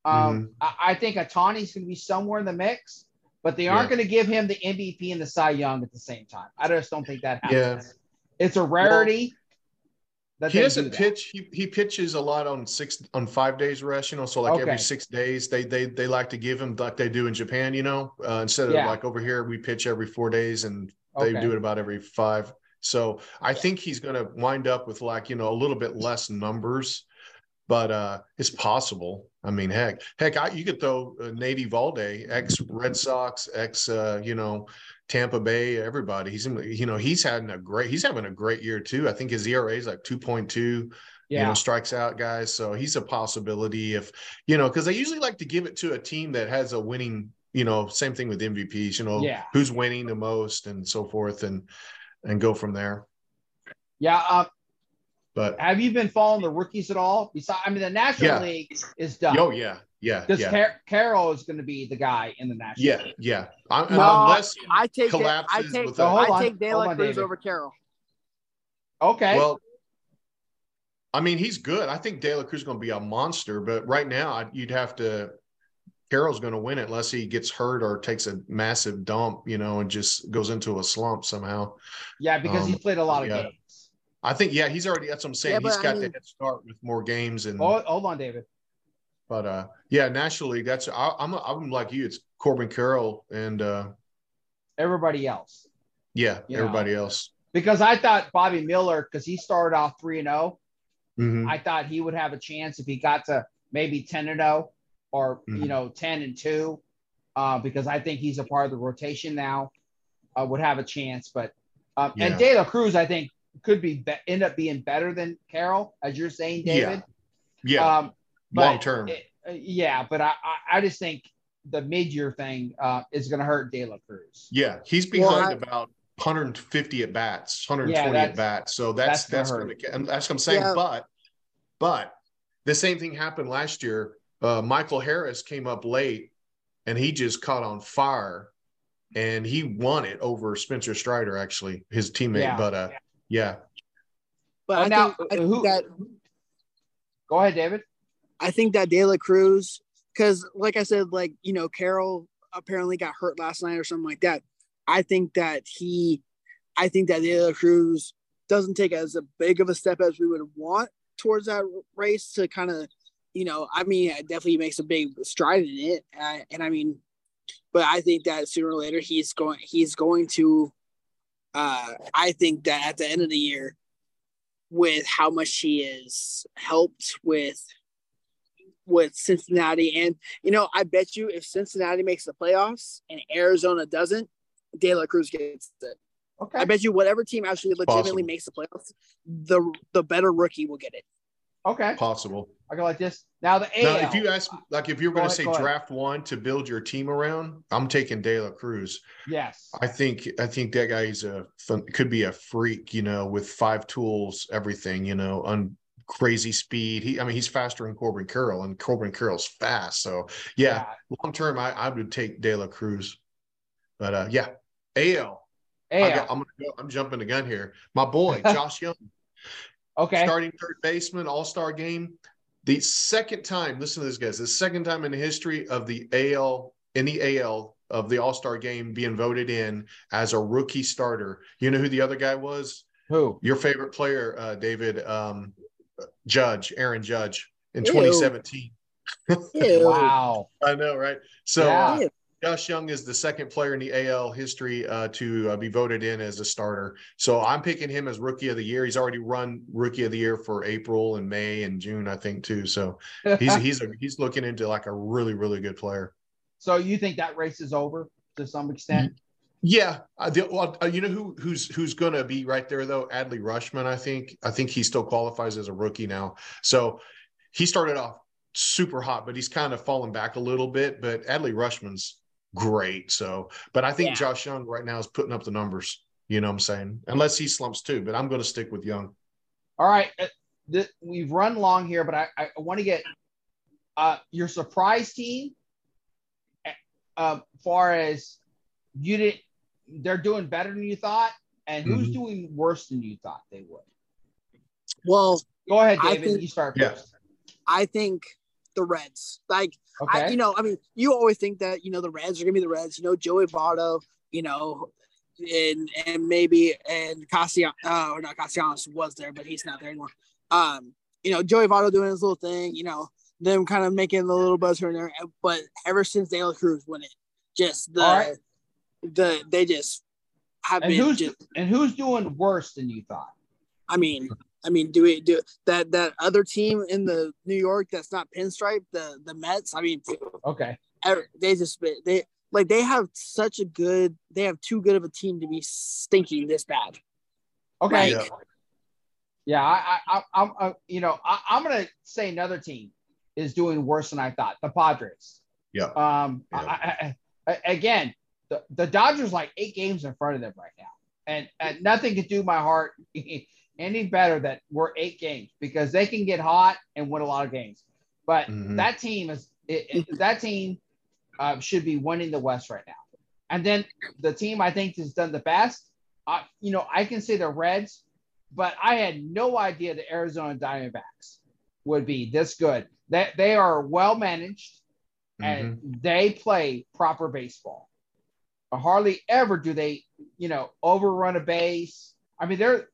Mm-hmm. Um, I, I think Ohtani's going to be somewhere in the mix, but they aren't Yeah. going to give him the MVP and the Cy Young at the same time. I just don't think that happens. Yeah. happens. It's a rarity. that He doesn't do pitch. He, he pitches a lot on six on five days rest. You know, so like Okay. every six days, they they they like to give him like they do in Japan. You know, uh, instead of Yeah. like over here, we pitch every four days, and they Okay. do it about every five. So I think he's going to wind up with like you know a little bit less numbers, but uh it's possible. I mean, heck, heck, I, you could throw uh, Nate Eovaldi, ex Red Sox, ex uh, you know Tampa Bay, everybody. He's in, you know he's having a great he's having a great year too. I think his ERA is like two point two you know, strikes out guys. So he's a possibility if, you know, because they usually like to give it to a team that has a winning, you know, same thing with MVPs, you know, Yeah. who's winning the most and so forth and and go from there. yeah. Um, But have you been following the rookies at all? Besides, I mean, the National Yeah. League is done. oh yeah, yeah, Because yeah. Car- Carroll is going to be the guy in the National Yeah, League. yeah. I, No, unless I take Da- I take with a- Hold I take De La Cruz over Carroll. Okay. well, I mean, he's good. I think De La Cruz is going to be a monster, but right now I- you'd have to. Carroll's going to win it unless he gets hurt or takes a massive dump, you know, and just goes into a slump somehow. yeah, because he's um, played a lot of yeah. games. I think, yeah, he's already. That's what I'm saying. Yeah, he's but I got mean- the head start with more games, and Hold, hold on, David. but uh, yeah, nationally, That's I, I'm I'm like you. It's Corbin Carroll and uh, Everybody else. yeah, Yeah. everybody else. Because I thought Bobby Miller, because he started off 3 and 0, Mhm. I thought he would have a chance if he got to maybe 10 and 0 or, you Mhm. know, 10 and 2, uh, because I think he's a part of the rotation now, uh, would have a chance. But, um, and Yeah. De La Cruz, I think, could be, be end up being better than Carroll, as you're saying, David. Yeah, Um, but long term. it- uh, yeah, but I, I, I just think the mid year thing uh, is going to hurt De La Cruz. Yeah, he's Well, behind I- about 150 at bats, 120 Yeah, at bats. So that's that's that's gonna going to. That's what I'm saying. Yeah. But but the same thing happened last year. Uh, Michael Harris came up late, and he just caught on fire, and he won it over Spencer Strider, actually his teammate. Yeah. But uh, yeah, But I now, think, I think who- that Go ahead, David. I think that De La Cruz, because like I said, like you know, Carroll apparently got hurt last night or something like that. I think that he, I think that De La Cruz doesn't take as a big of a step as we would want towards that race to kind of, you know, I mean, it definitely makes a big stride in it, uh, and I mean, but I think that sooner or later he's going, he's going to. Uh, I think that at the end of the year, with how much he is helped with with Cincinnati. And, you know, I bet you if Cincinnati makes the playoffs and Arizona doesn't, De La Cruz gets it. Okay. I bet you whatever team actually legitimately possible. makes the playoffs, the the better rookie will get it. Okay. possible. I go like this. Now the AL. Now, if you ask, like, if you're going to say go ahead. draft one to build your team around, I'm taking De La Cruz. yes. I think I think that guy's a fun- could be a freak, you know, with five tools, everything, you know, on crazy speed. He, I mean, he's faster than Corbin Carroll, and Corbin Carroll's fast. So yeah, long term, I, I would take De La Cruz. But uh, yeah, AL. AL. got, I'm gonna go, I'm jumping the gun here. My boy Josh Jung, okay. starting third baseman, All Star game. The second time, listen to this, guys. The second time in the history of the AL in the AL of the All Star game being voted in as a rookie starter. You know who the other guy was? Who? Your favorite player, uh, David um, Judge, Aaron Judge, in Ew. 2017. Ew. Wow. I know, right? So Yeah. Josh Jung is the second player in the AL history uh, to uh, be voted in as a starter. So I'm picking him as rookie of the year. He's already run rookie of the year for April and May and June, I think, too. So he's he's a, he's looking into like a really really good player. so you think that race is over to some extent? Yeah, uh, the, well, uh, you know who who's who's going to be right there though? Adley Rutschman, I think. I think he still qualifies as a rookie now. So he started off super hot, but he's kind of fallen back a little bit. But Adley Rutschman's great. So, but I think Yeah. Josh Jung right now is putting up the numbers. You know what I'm saying? Unless he slumps too, but I'm going to stick with Jung. All right, uh, th- we've run long here, but I, I want to get uh, your surprise team. Uh, far as you didn't, they're doing better than you thought, and who's Mhm. doing worse than you thought they would. Well, Go ahead, David. think- you start Yeah. first. I think the Reds. Like Okay. I, you know, I mean, you always think that you know the Reds are gonna be the Reds. You know, Joey Votto. You know, and and maybe and Castellanos, uh, or not Castellanos was there, but he's not there anymore. Um, you know, Joey Votto doing his little thing. You know, them kind of making the little buzz here and there. But ever since De La Cruz won it, just the right. the they just have and been who's just. and who's doing worse than you thought? I mean, I mean, do we do that? That other team in the New York that's not pinstripe, the the Mets. I mean, Okay. they just they like they have such a good they have too good of a team to be stinking this bad Okay. Like- Yeah. Yeah, I, I, I, I'm, uh, you know, I, I'm gonna say another team is doing worse than I thought. The Padres. Yeah. Um. Yeah. I, I, I, again, the, the Dodgers like eight games in front of them right now, and, and nothing could do my heart any better that we're eight games because they can get hot and win a lot of games. But Mhm. that team is it, it- that team uh, should be winning the West right now. And then the team I think has done the best. Uh, you know, I can say the Reds, but I had no idea the Arizona Diamondbacks would be this good. That they are well managed and they play proper baseball. Hardly ever do they, you know, overrun a base. I mean, they're.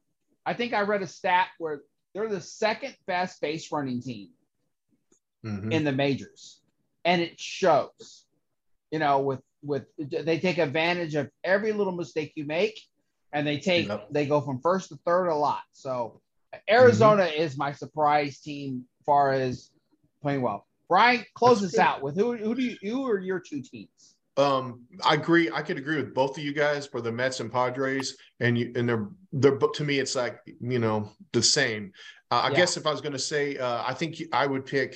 I think I read a stat where they're the second best base running team Mhm. in the majors, and it shows. You know, with with they take advantage of every little mistake you make, and they take Yep. they go from first to third a lot. So Arizona is my surprise team, far as playing well. Bryan, close That's us good. out with who who do you who are your two teams? Um, I agree. I could agree with both of you guys for the Mets and Padres, and you and they're they're but to me it's like you know the same. Uh, I Yeah. guess if I was going to say, uh, I think I would pick.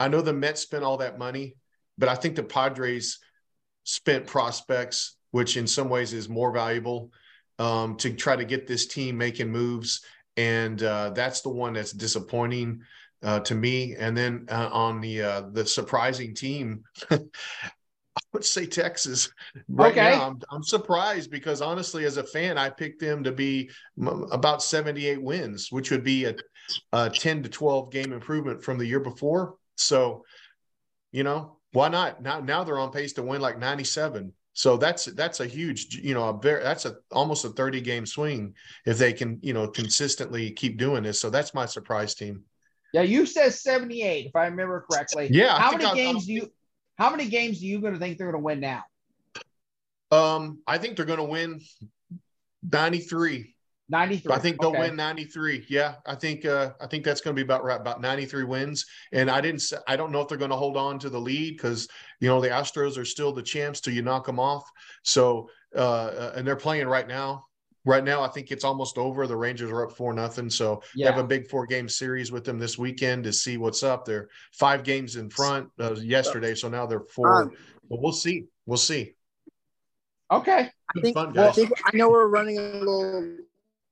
I know the Mets spent all that money, but I think the Padres spent prospects, which in some ways is more valuable um, to try to get this team making moves, and uh, that's the one that's disappointing uh, to me. And then uh, on the uh, the surprising team. I would say Texas. Right Okay. now, I'm, I'm surprised because honestly, as a fan, I picked them to be m- about 78 wins, which would be a, a 10 to 12 game improvement from the year before. So, you know, why not? Now, now they're on pace to win like 97. So that's that's a huge, you know, a very that's a almost a 30 game swing if they can, you know, consistently keep doing this. So that's my surprise team. Yeah, you said 78, if I remember correctly. Yeah, How many I'll- games I'll- do you how many games do you gonna think they're gonna win now? Um, I think they're going to win 93. 93. I think they'll Okay. win 93. Yeah, I think uh I think that's going to be about right about 93 wins. And I didn't I don't know if they're going to hold on to the lead cuz you know the Astros are still the champs till you knock them off. So uh uh, and they're playing right now. Right now I think it's almost over. The Rangers are up 4 nothing. So they have a big four game series with them this weekend to see what's up. They're 5 games in front uh, yesterday, so now they're 4. Um, but we'll see. We'll see. Okay. I think, fun, I think I know we're running a little.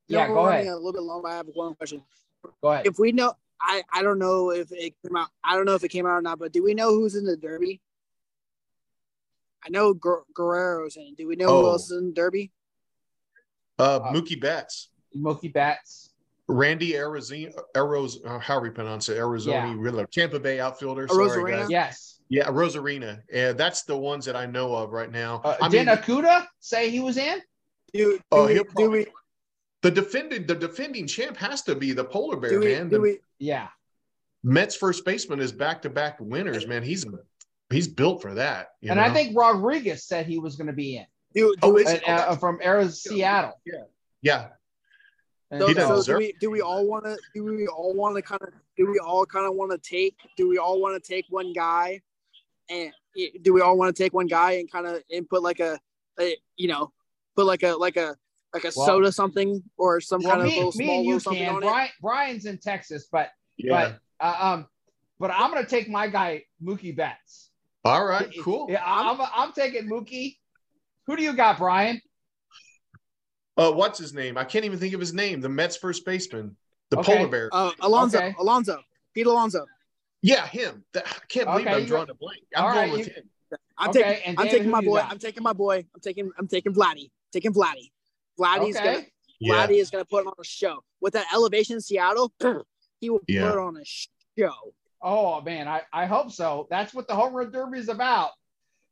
Yeah, I know go we're ahead. A little bit long. but I have one question. Go ahead. If we know, I I don't know if it came out. I don't know if it came out or not. But do we know who's in the Derby? I know Guer- Guerrero's in. Do we know who Oh. else is in Derby? Uh, Mookie Betts. Mookie Betts. Randy Arizona, Aroz, uh, how we pronounce it, Arizona, Yeah. Riddler, Tampa Bay outfielder. Oh, Sorry, Rosarina? guys. Yes. Yeah, Rosarina. Yeah, that's the ones that I know of right now. Uh, I didn't mean, Acuña say he was in? Do, do, Oh, we, he'll do probably- we the defending the defending champ has to be the polar bear, we man. The we Yeah. Mets first baseman is back to back winners, man. He's he's built for that. you and I think Rodriguez said he was going to be in do, do Oh, we is uh, it? From Arizona, Seattle. yeah, And So, He doesn't so deserve do we do we all want to do we all want to kind of do we all kind of want to take do we all want to take one guy and do we all want to take one guy and kind of input like a, a you know put like a like a like a Well- soda something or some Well, kind of little me small and you little something can. on it. Bryan, Bryan's in Texas, but Yeah. but uh, um, but I'm gonna take my guy Mookie Betts. All right. Cool. Yeah, I'm I'm taking Mookie. Who do you got, Bryan? Uh, what's his name? I can't even think of his name. The Mets first baseman, the Okay. polar bear. Uh, Alonso, Okay. Alonso, Pete Alonso. yeah, him. That, I can't believe Okay, I'm you- drawing a blank. I'm all going right, with you- him. I'm Okay, taking and I'm taking my boy. got? I'm taking my boy. I'm taking I'm taking Vladdy. Taking Vladdy. Vladdy's Okay. gonna Yeah. Vladdy is gonna put on a show. With that elevation in Seattle, he will Yeah. put on a show. Oh man, I, I hope so. That's what the home run derby is about.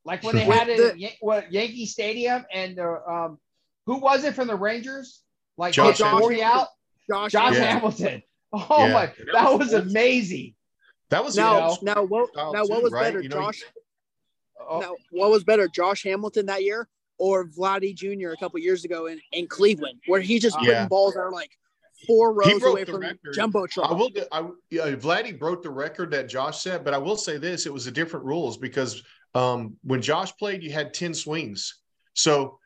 Like when they had it the- at Yan- what Yankee Stadium, and uh, um, who was it from the Rangers? Like Josh hit Corey Hamilton. out, Josh, Josh Yeah. Hamilton. Oh Yeah. my, That that was was amazing. That was now, you know, now what? style Now too, what was right? better, You know, Josh? Oh, Now what was better, Josh Hamilton that year or Vladdy Jr. a couple years ago in, in Cleveland, where he just putting Yeah. balls that are like four rows away from record. jumbotron. I will. I yeah, Vladdy broke the record that Josh set, but I will say this: it was a different rules because um, when Josh played, you had ten swings. So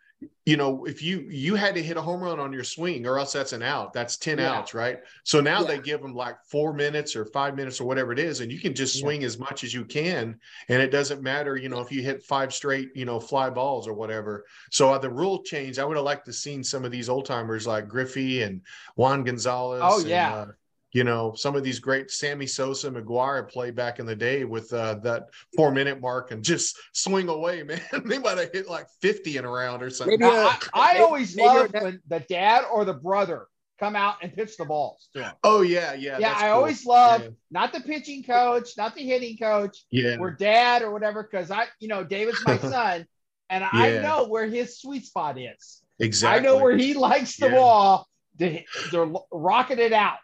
you know, if you you had to hit a home run on your swing, or else that's an out. That's ten Yeah. outs, right? So now Yeah. they give them like four minutes or five minutes or whatever it is, and you can just Yeah. swing as much as you can, and it doesn't matter, you know, if you hit five straight, you know, fly balls or whatever. So uh, the rule change. I would have liked to seen some of these old timers like Griffey and Juan Gonzalez. Oh, and, yeah. uh, you know, some of these great Sammy Sosa, McGwire play back in the day with uh, that four minute mark and just swing away, man. they might have hit like 50 in a round or something. Maybe I, I maybe- always maybe love when the dad or the brother come out and pitch the balls to him. oh, yeah, yeah. Yeah, I cool. always love Yeah. not the pitching coach, not the hitting coach, Yeah. or dad or whatever, because I, you know, David's my son, and I know where his sweet spot is. exactly. I know where he likes the Yeah. ball. To, to rocket it out.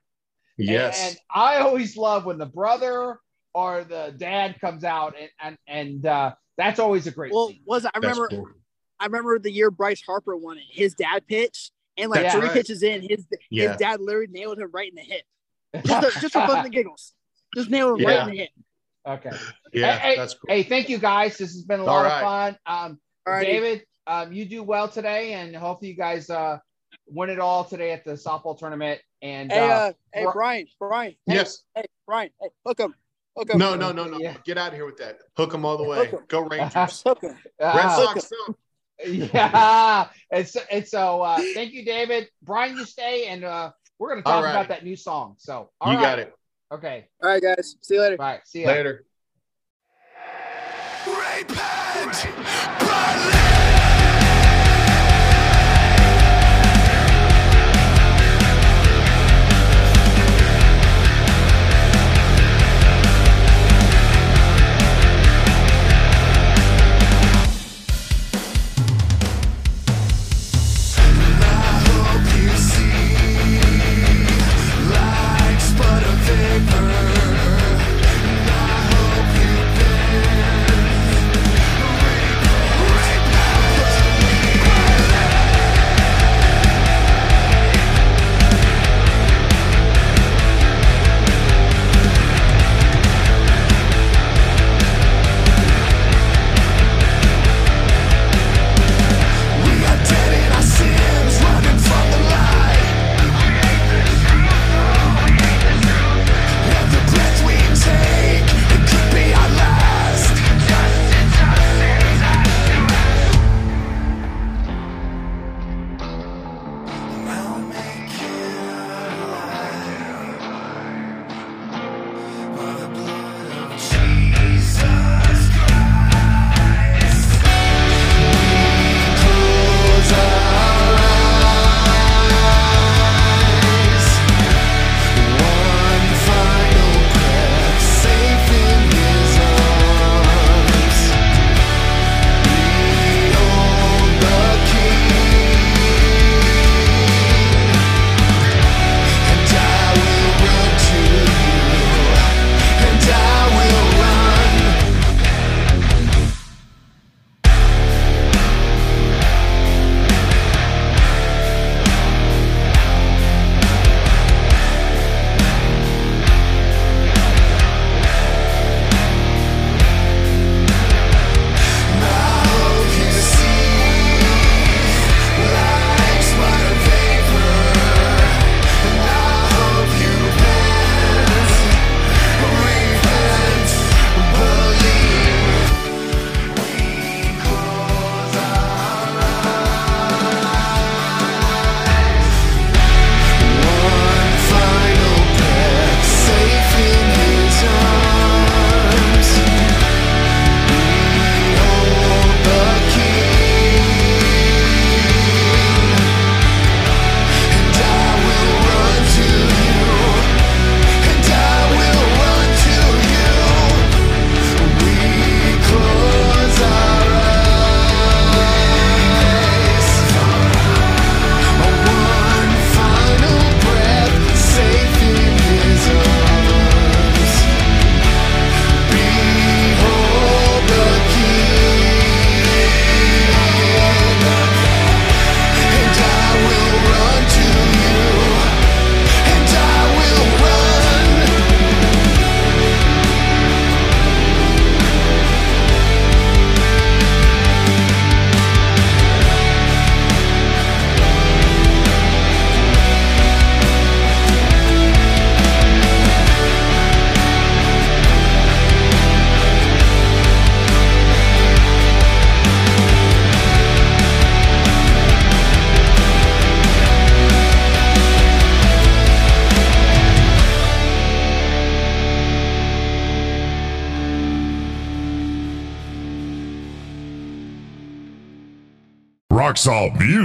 And- Yes. And, I always love when the brother or the dad comes out, and and and uh, that's always a great well, scene. was? I remember cool. I remember the year Bryce Harper won it. His dad pitched, and like That's three right. pitches in, his Yeah. his dad literally nailed him right in the hip, just, to, just for fun and giggles. Just nailed him right in the hip. okay. Yeah, Hey, hey, that's cool. Hey, thank you guys. This has been a All lot of fun. Um, All right, David, um, you do well today, and hopefully you guys uh, win it all today at the softball tournament. And Hey, uh, uh, hey, Bryan, Bryan. Hey, yes. Hey, Bryan. Hey, hook him. Hook him. No, no, no, no. Yeah. Get out of here with that. Hook them all the way. Hook 'em. Go Rangers. Hook him. Red uh, Sox. up. yeah, and so, and so uh, thank you, David. Bryan, you stay, and uh, we're going to talk All right. about that new song. So, all You right. got it. Okay, All right, guys. See you later. bye. See you Later. Repent,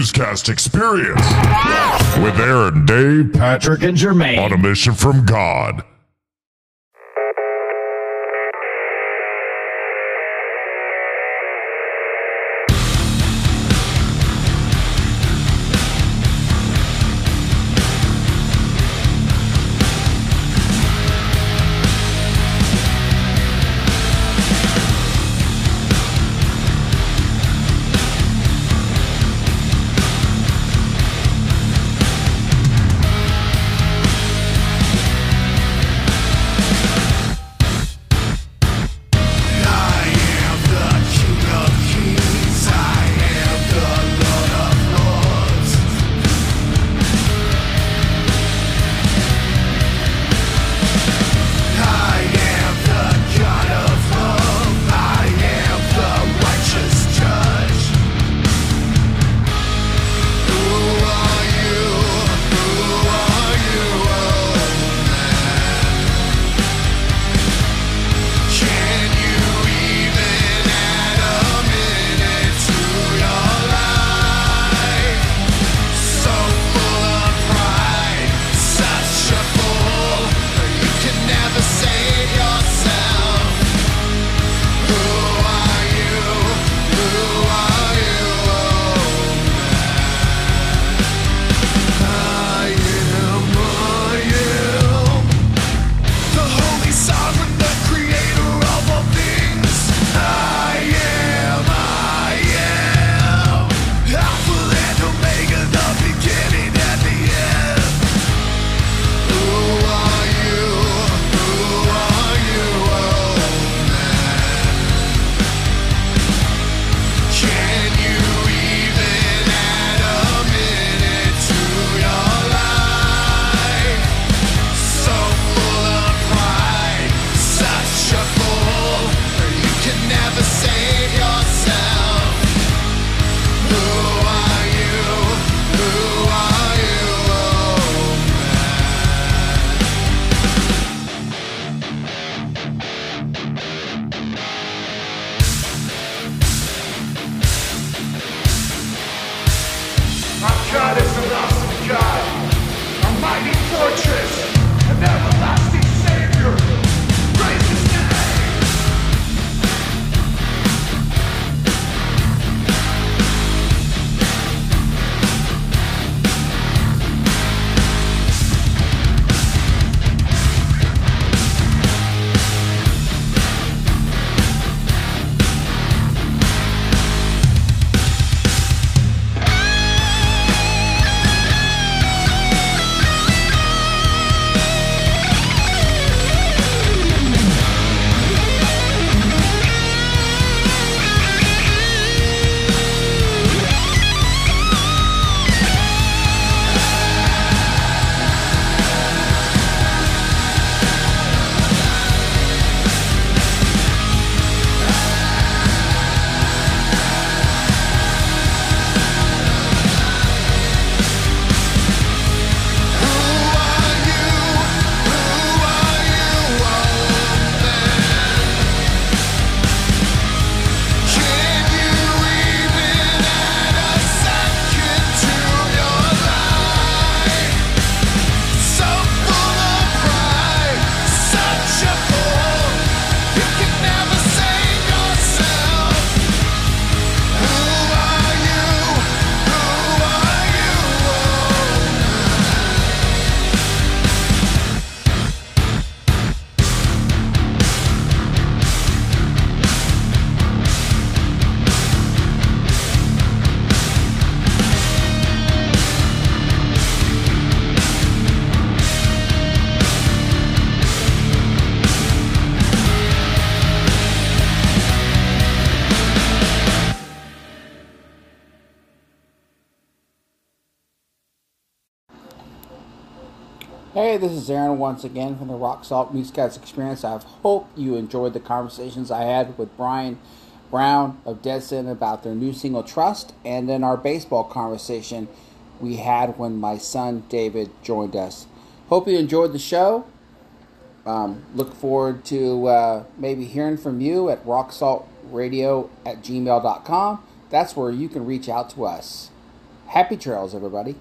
Muzkast Experience with Aaron, Dave, Patrick, and Jermaine. on a mission from. God is Aaron once again from the Rock Salt Muzkast Experience. I hope you enjoyed the conversations I had with Bryan Brown of Deadsin about their new single Trust, and then our baseball conversation we had when my son David joined us. Hope you enjoyed the show. Um, look forward to uh, maybe hearing from you at rocksaltradio at gmail.com. That's where you can reach out to us. Happy trails, everybody.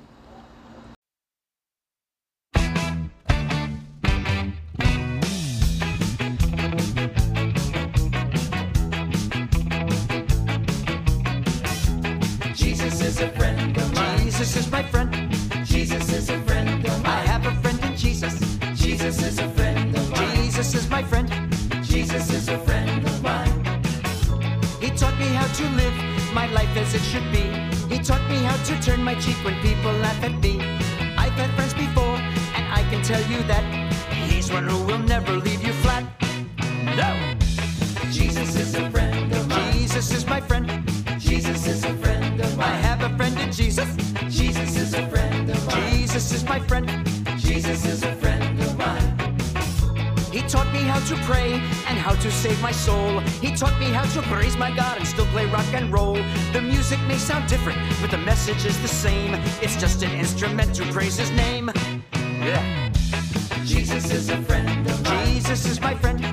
as it should be. He taught me how to turn my cheek when people laugh at me. I've had friends before, and I can tell you that he's one who will never leave you flat. No! Jesus is a friend of mine. Jesus is my friend. Jesus is a friend of mine. I have a friend in Jesus. Jesus is a friend of mine. Jesus is my friend. how to pray and how to save my soul. He taught me how to praise my God and still play rock and roll. The music may sound different, but the message is the same. It's just an instrument to praise his name. Yeah. Jesus is a friend of mine. Jesus is my friend.